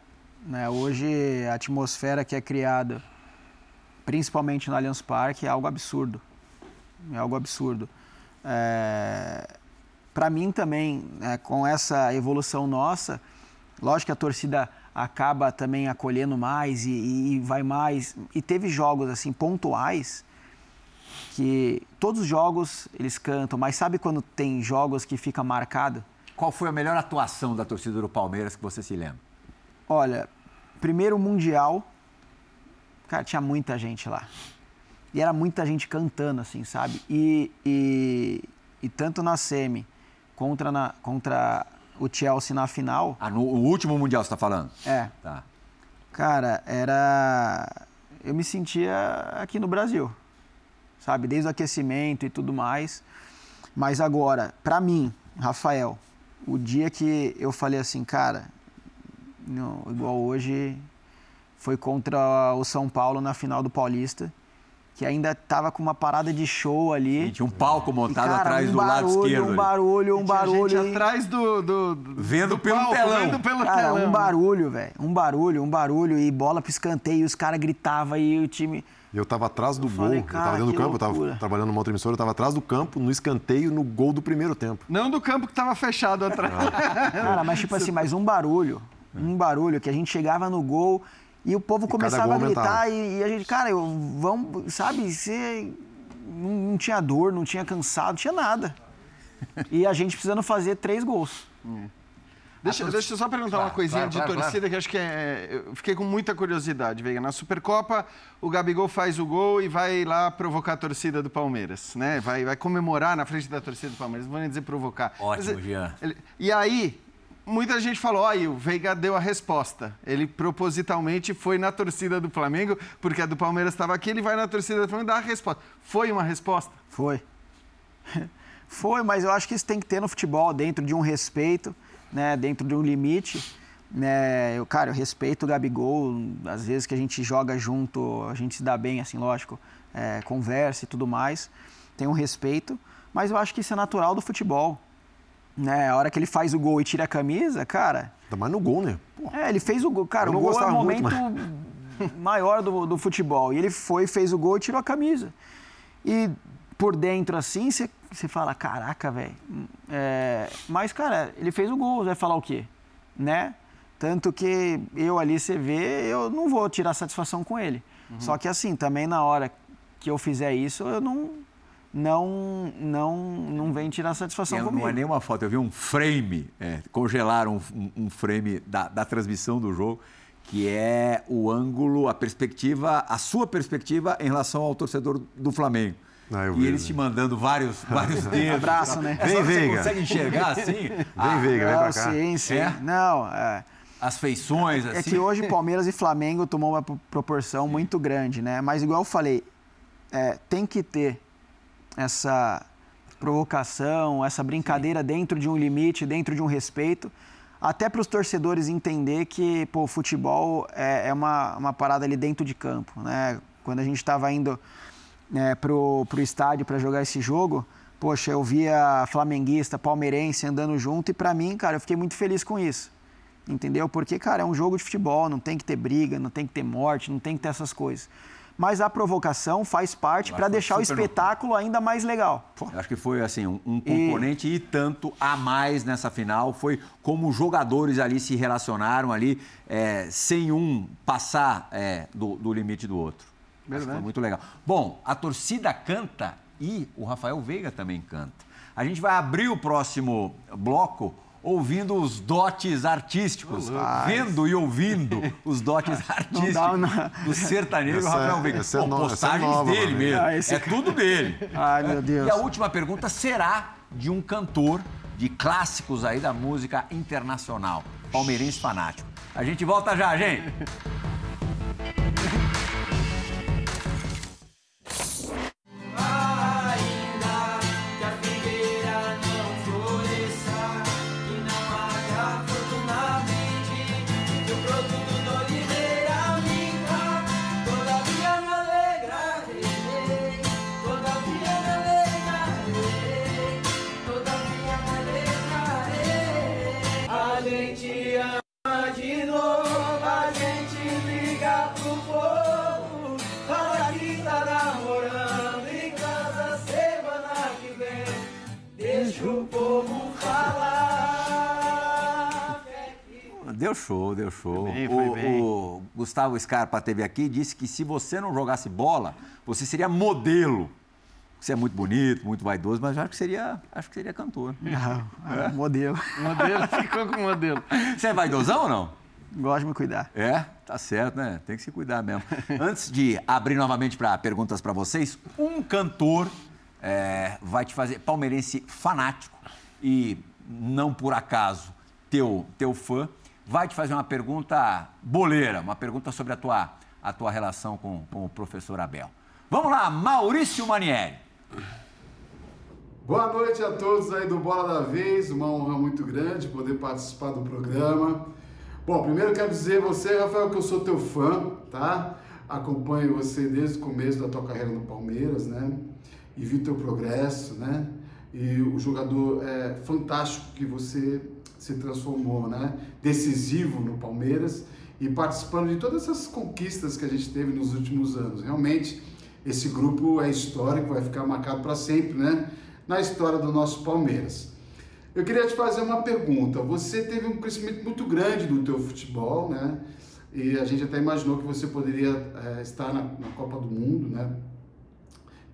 Né? Hoje, a atmosfera que é criada, principalmente no Allianz Parque, é algo absurdo. É algo absurdo. É... Para mim também, né, com essa evolução nossa, lógico que a torcida acaba também acolhendo mais e, e vai mais. E teve jogos assim pontuais que todos os jogos eles cantam, mas sabe quando tem jogos que fica marcado? Qual foi a melhor atuação da torcida do Palmeiras que você se lembra? Olha, primeiro Mundial, cara, tinha muita gente lá. E era muita gente cantando, assim, sabe? E, e, e tanto na semi contra, na, contra o Chelsea na final, Ah, no o último Mundial você está falando? é, Tá. cara, era. Eu me sentia aqui no Brasil, sabe? Desde o aquecimento e tudo mais. Mas agora, pra mim, Rafael, o dia que eu falei assim, cara, não, igual hoje, foi contra o São Paulo na final do Paulista, que ainda tava com uma parada de show ali. E tinha um palco montado E, cara, atrás um do lado barulho, esquerdo. Um barulho, um barulho. gente e- atrás do, do, do- Vendo do pelo palco, telão. Vendo pelo Cara, telão. um barulho, velho. Um barulho, um barulho. E bola pro escanteio, e os caras gritavam e o time. Eu estava atrás do Eu gol, falei, eu cara, estava dentro do campo, eu estava loucura. trabalhando numa outra emissora, eu estava atrás do campo, no escanteio, no gol do primeiro tempo. Não do campo que tava fechado atrás. Cara, mas tipo assim, [laughs] mas um barulho. Um barulho que a gente chegava no gol e o povo E começava a gritar e, e a gente, cara, eu, vamos, sabe, você não, não tinha dor, não tinha cansado, não tinha nada. [laughs] E a gente precisando fazer três gols. Deixa, deixa eu só perguntar uma coisinha de torcida que acho que é. Eu fiquei com muita curiosidade, Veiga. Na Supercopa, o Gabigol faz o gol e vai lá provocar a torcida do Palmeiras, né? Vai, vai comemorar na frente da torcida do Palmeiras. Não vou nem dizer provocar. Ótimo, Mas, Jean. ele- e aí, muita gente falou: olha, o Veiga deu a resposta. Ele propositalmente foi na torcida do Flamengo, porque a do Palmeiras estava aqui, ele vai na torcida do Flamengo dá a resposta. Foi uma resposta? Foi. [laughs] Foi, mas eu acho que isso tem que ter no futebol, dentro de um respeito, né, dentro de um limite. Né, eu, cara, eu respeito o Gabigol, às vezes que a gente joga junto, a gente se dá bem, assim, lógico, é, conversa e tudo mais, tem um respeito, mas eu acho que isso é natural do futebol. Né, a hora que ele faz o gol e tira a camisa, cara, Ainda mais no gol, né? Pô, é, ele fez o gol. Cara, o gol é o momento [laughs] maior do, do futebol. E ele foi, fez o gol e tirou a camisa. E por dentro, assim, você fala, caraca, velho. É, mas, cara, ele fez o gol, vai falar o quê? Né? Tanto que eu ali, você vê, eu não vou tirar satisfação com ele. Só que assim, também na hora que eu fizer isso, eu não. Não, não, não vem tirar satisfação É, comigo. não é nenhuma foto, eu vi um frame, é, congelaram um, um frame da, da transmissão do jogo, que é o ângulo, a perspectiva, a sua perspectiva em relação ao torcedor do Flamengo. Ah, eu e vi, eles né? te mandando vários, vários [laughs] dedos. Abraço, né? Vem, que você Veiga. consegue enxergar assim? [laughs] Vem, Veiga, vem pra cá. sim, sim. É? Não, é. As feições, assim. É que hoje Palmeiras e Flamengo tomou uma pro- proporção muito grande, né? Mas igual eu falei, é, tem que ter essa provocação, essa brincadeira dentro de um limite, dentro de um respeito, até para os torcedores entender que pô, o futebol é, é uma, uma parada ali dentro de campo, né? Quando a gente estava indo é, pro, pro estádio para jogar esse jogo, poxa, eu via flamenguista, palmeirense andando junto e para mim, cara, eu fiquei muito feliz com isso. Entendeu? Porque, cara, é um jogo de futebol, não tem que ter briga, não tem que ter morte, não tem que ter essas coisas. Mas a provocação faz parte para deixar o espetáculo ainda mais legal. Eu acho que foi assim um, um componente e... tanto a mais nessa final foi como os jogadores ali se relacionaram ali é, sem um passar é, do, do limite do outro. Que foi muito legal. Bom, a torcida canta e o Rafael Veiga também canta. A gente vai abrir o próximo bloco ouvindo os dotes artísticos, vendo e ouvindo [laughs] os dotes artísticos do sertanejo Essa é- Rafael Veiga. essa é no- essa é postagens nova, dele mesmo. Ah, esse é tudo dele. [laughs] Ai, meu Deus. E a última pergunta será de um cantor de clássicos aí da música internacional, palmeirense fanático. A gente volta já, gente. Gustavo Scarpa teve aqui e disse que se você não jogasse bola, você seria modelo. Você é muito bonito, muito vaidoso, mas eu acho que seria, acho que seria cantor. Não, ah, modelo. [laughs] Modelo, ficou com modelo. Você é vaidosão ou não? Gosto de me cuidar. É, tá certo, né? Tem que se cuidar mesmo. [laughs] Antes de abrir novamente para perguntas para vocês, um cantor é, vai te fazer palmeirense fanático e não por acaso teu teu fã vai te fazer uma pergunta boleira, uma pergunta sobre a tua a tua relação com, com o professor Abel. Vamos lá, Maurício Manieri. Boa noite a todos aí do Bola da Vez, uma honra muito grande poder participar do programa. Bom, primeiro quero dizer a você, Rafael, que eu sou teu fã, tá? Acompanho você desde o começo da tua carreira no Palmeiras, né? E vi teu progresso, né? E o jogador é fantástico que você se transformou, né? Decisivo no Palmeiras e participando de todas essas conquistas que a gente teve nos últimos anos. Realmente, esse grupo é histórico, vai ficar marcado para sempre, né? Na história do nosso Palmeiras. Eu queria te fazer uma pergunta. Você teve um crescimento muito grande no teu futebol, né? E a gente até imaginou que você poderia é, estar na, na, Copa do Mundo, né?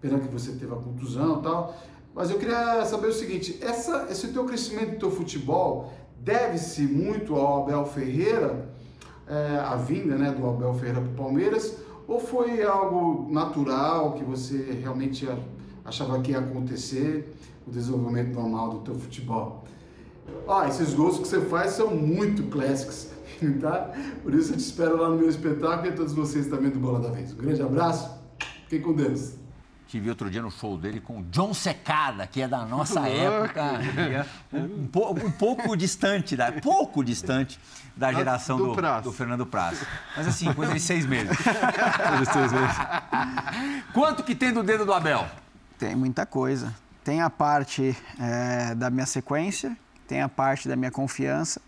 Pena que você teve a contusão e tal. Mas eu queria saber o seguinte: essa, esse teu crescimento do teu futebol deve-se muito ao Abel Ferreira, é, a vinda né, do Abel Ferreira para o Palmeiras, ou foi algo natural que você realmente achava que ia acontecer? o desenvolvimento normal do teu futebol. Ó, esses gols que você faz são muito clássicos, [laughs] tá? Por isso eu te espero lá no meu espetáculo e a todos vocês também do Bola da Vez. Um grande abraço, fiquem com Deus. Tive outro dia no show dele com o John Secada, que é da nossa época, um, um, um, pouco distante, da, pouco distante da geração do, do, do Fernando Praz. Mas assim, coisa de seis meses. [laughs] coisa de seis meses. Quanto que tem do dedo do Abel? Tem muita coisa. Tem a parte é, da minha sequência, tem a parte da minha confiança,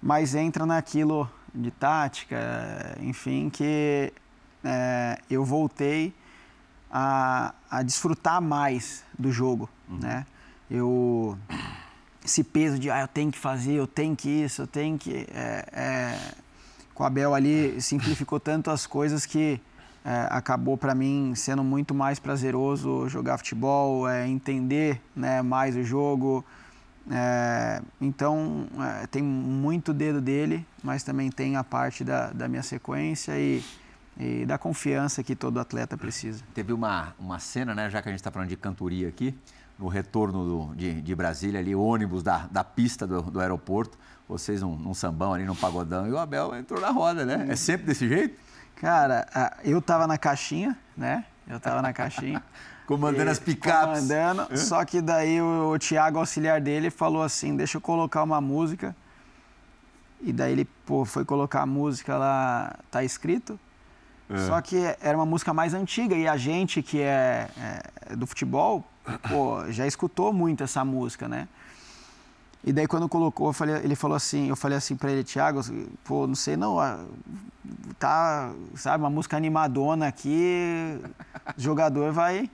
mas entra naquilo de tática, enfim, que é, eu voltei a, a, desfrutar mais do jogo, uhum. né? Eu esse peso de ah, eu tenho que fazer, eu tenho que isso, eu tenho que é, é, com a Abel ali simplificou tanto as coisas que é, acabou para mim sendo muito mais prazeroso jogar futebol, é, entender né, mais o jogo. É, então é, tem muito dedo dele, mas também tem a parte da, da minha sequência e, e, da confiança que todo atleta precisa. Teve uma, uma cena, né, já que a gente está falando de cantoria aqui, no retorno do, de, de, Brasília, ali, ônibus da, da pista do, do aeroporto, vocês num, num sambão ali, num pagodão, e o Abel entrou na roda, né? É sempre desse jeito? Cara, eu tava na caixinha, né? Eu tava na caixinha. [laughs] comandando as picapes. Comandando, só que daí o, o Thiago, auxiliar dele, falou assim, deixa eu colocar uma música. E daí ele pô, foi colocar a música lá, tá escrito. É. Só que era uma música mais antiga e a gente que é, é do futebol, pô, já escutou muito essa música, né? E daí quando colocou, falei, ele falou assim, eu falei assim para ele, Thiago, pô, não sei não, tá, sabe, uma música animadona aqui, jogador vai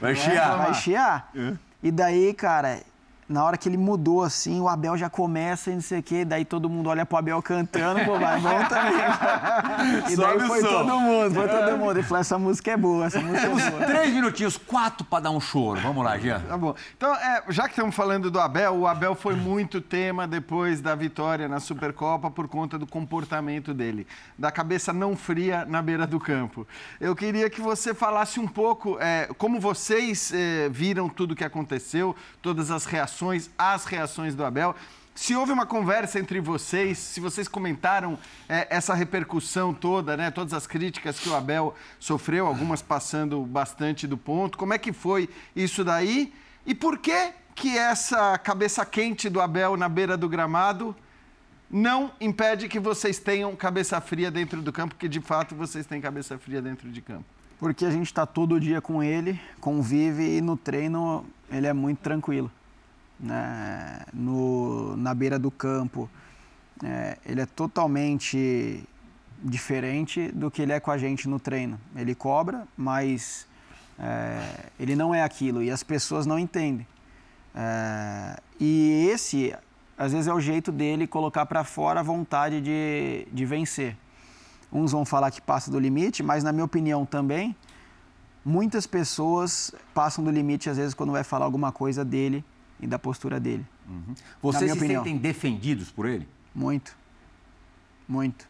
vai chiar. Vai chiar. É. E daí, cara, na hora que ele mudou assim, o Abel já começa e não sei o quê, daí todo mundo olha pro Abel cantando, pô, vai bom [laughs] também. e daí foi todo mundo, foi todo mundo. Ele falou, essa música é boa, essa música é boa. Três minutinhos, quatro para dar um choro. Vamos lá, Jean. Tá bom. Então, é, já que estamos falando do Abel, o Abel foi muito tema depois da vitória na Supercopa por conta do comportamento dele, da cabeça não fria na beira do campo. Eu queria que você falasse um pouco é, como vocês é, viram tudo o que aconteceu, todas as reações reações reações do Abel. Se houve uma conversa entre vocês, se vocês comentaram é, essa repercussão toda, né, todas as críticas que o Abel sofreu, algumas passando bastante do ponto, como é que foi isso daí? E por que que essa cabeça quente do Abel na beira do gramado não impede que vocês tenham cabeça fria dentro do campo, porque de fato vocês têm cabeça fria dentro de campo? Porque a gente está todo dia com ele, convive e no treino ele é muito tranquilo né, no, na beira do campo, é, ele é totalmente diferente do que ele é com a gente no treino. Ele cobra, mas é, ele não é aquilo e as pessoas não entendem. É, e esse, às vezes, é o jeito dele colocar para fora a vontade de, de vencer. Uns vão falar que passa do limite, mas, na minha opinião, também, muitas pessoas passam do limite, às vezes, quando vai falar alguma coisa dele e da postura dele. Uhum. Vocês se opinião. sentem defendidos por ele? Muito. Muito.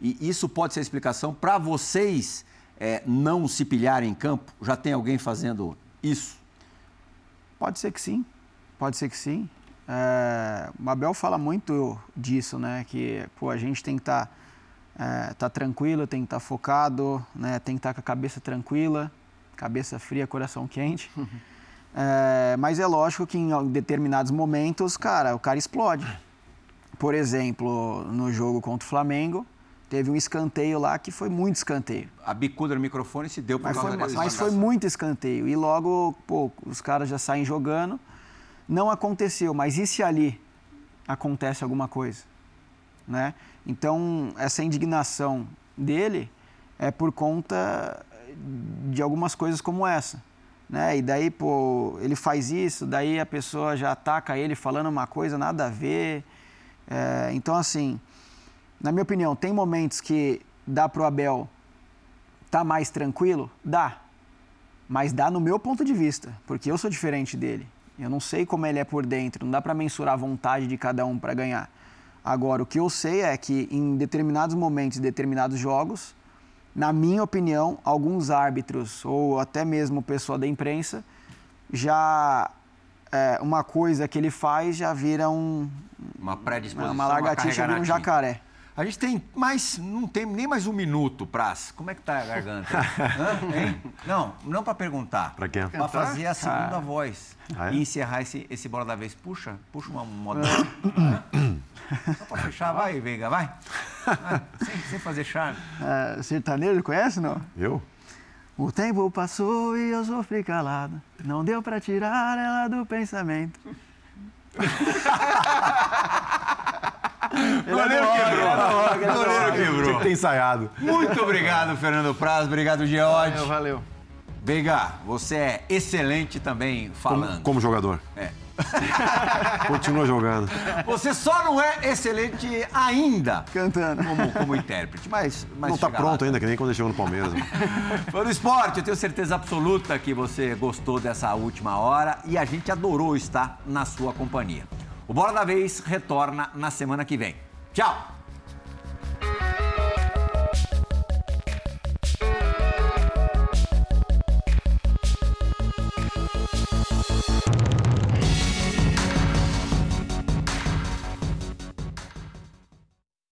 E isso pode ser explicação para vocês é, não se pilharem em campo? Já tem alguém fazendo isso? Pode ser que sim. Pode ser que sim. É, o Abel fala muito disso, né? Que pô, a gente tem que estar tá, é, tá tranquilo, tem que estar tá focado, né? tem que estar tá com a cabeça tranquila, cabeça fria, coração quente. [laughs] É, mas é lógico que em determinados momentos, cara, o cara explode. por exemplo, no jogo contra o Flamengo, teve um escanteio lá que foi muito escanteio. A bicuda no microfone se deu por Mas, causa foi, dessa mas foi muito escanteio. E logo, pô, os caras já saem jogando. Não aconteceu, mas e se ali acontece alguma coisa? Né? Então, essa indignação dele é por conta de algumas coisas como essa. Né? E daí, pô, ele faz isso, daí a pessoa já ataca ele falando uma coisa nada a ver. É, então, assim, na minha opinião, tem momentos que dá pro Abel tá mais tranquilo? Dá. Mas dá no meu ponto de vista, porque eu sou diferente dele. Eu não sei como ele é por dentro, não dá para mensurar a vontade de cada um para ganhar. Agora, o que eu sei é que em determinados momentos, determinados jogos, na minha opinião, alguns árbitros ou até mesmo o pessoal da imprensa já é, uma coisa que ele faz já vira um, Uma predisposição, uma vira um jacaré. A gente tem mais, não tem nem mais um minuto, Praz. Como é que tá a garganta? [laughs] Hã? Hein? Não, não para perguntar. Pra quê? Para fazer a segunda voz Ah, é? e encerrar esse, esse bola da vez. Puxa, puxa uma moda. Só para fechar, vai, Veiga, vai. Vai, sem, sem fazer charme. É, sertanejo, conhece não? Eu? O tempo passou e eu sofri calado. Não deu pra tirar ela do pensamento. [laughs] [laughs] Goleiro quebrou. Goleiro Tinha quebrou. que ter ensaiado. Muito obrigado, Fernando Praz. Obrigado, Geode. Valeu, valeu. Veiga, você é excelente também falando. Como jogador. É. [laughs] Continua jogando. Você só não é excelente ainda Cantando. como, como intérprete, mas, mas Não tá chega pronto lá. ainda, que nem quando ele chegou no Palmeiras. mano. Foi no esporte, eu tenho certeza absoluta que você gostou dessa última hora e a gente adorou estar na sua companhia. O Bola da Vez retorna na semana que vem. Tchau!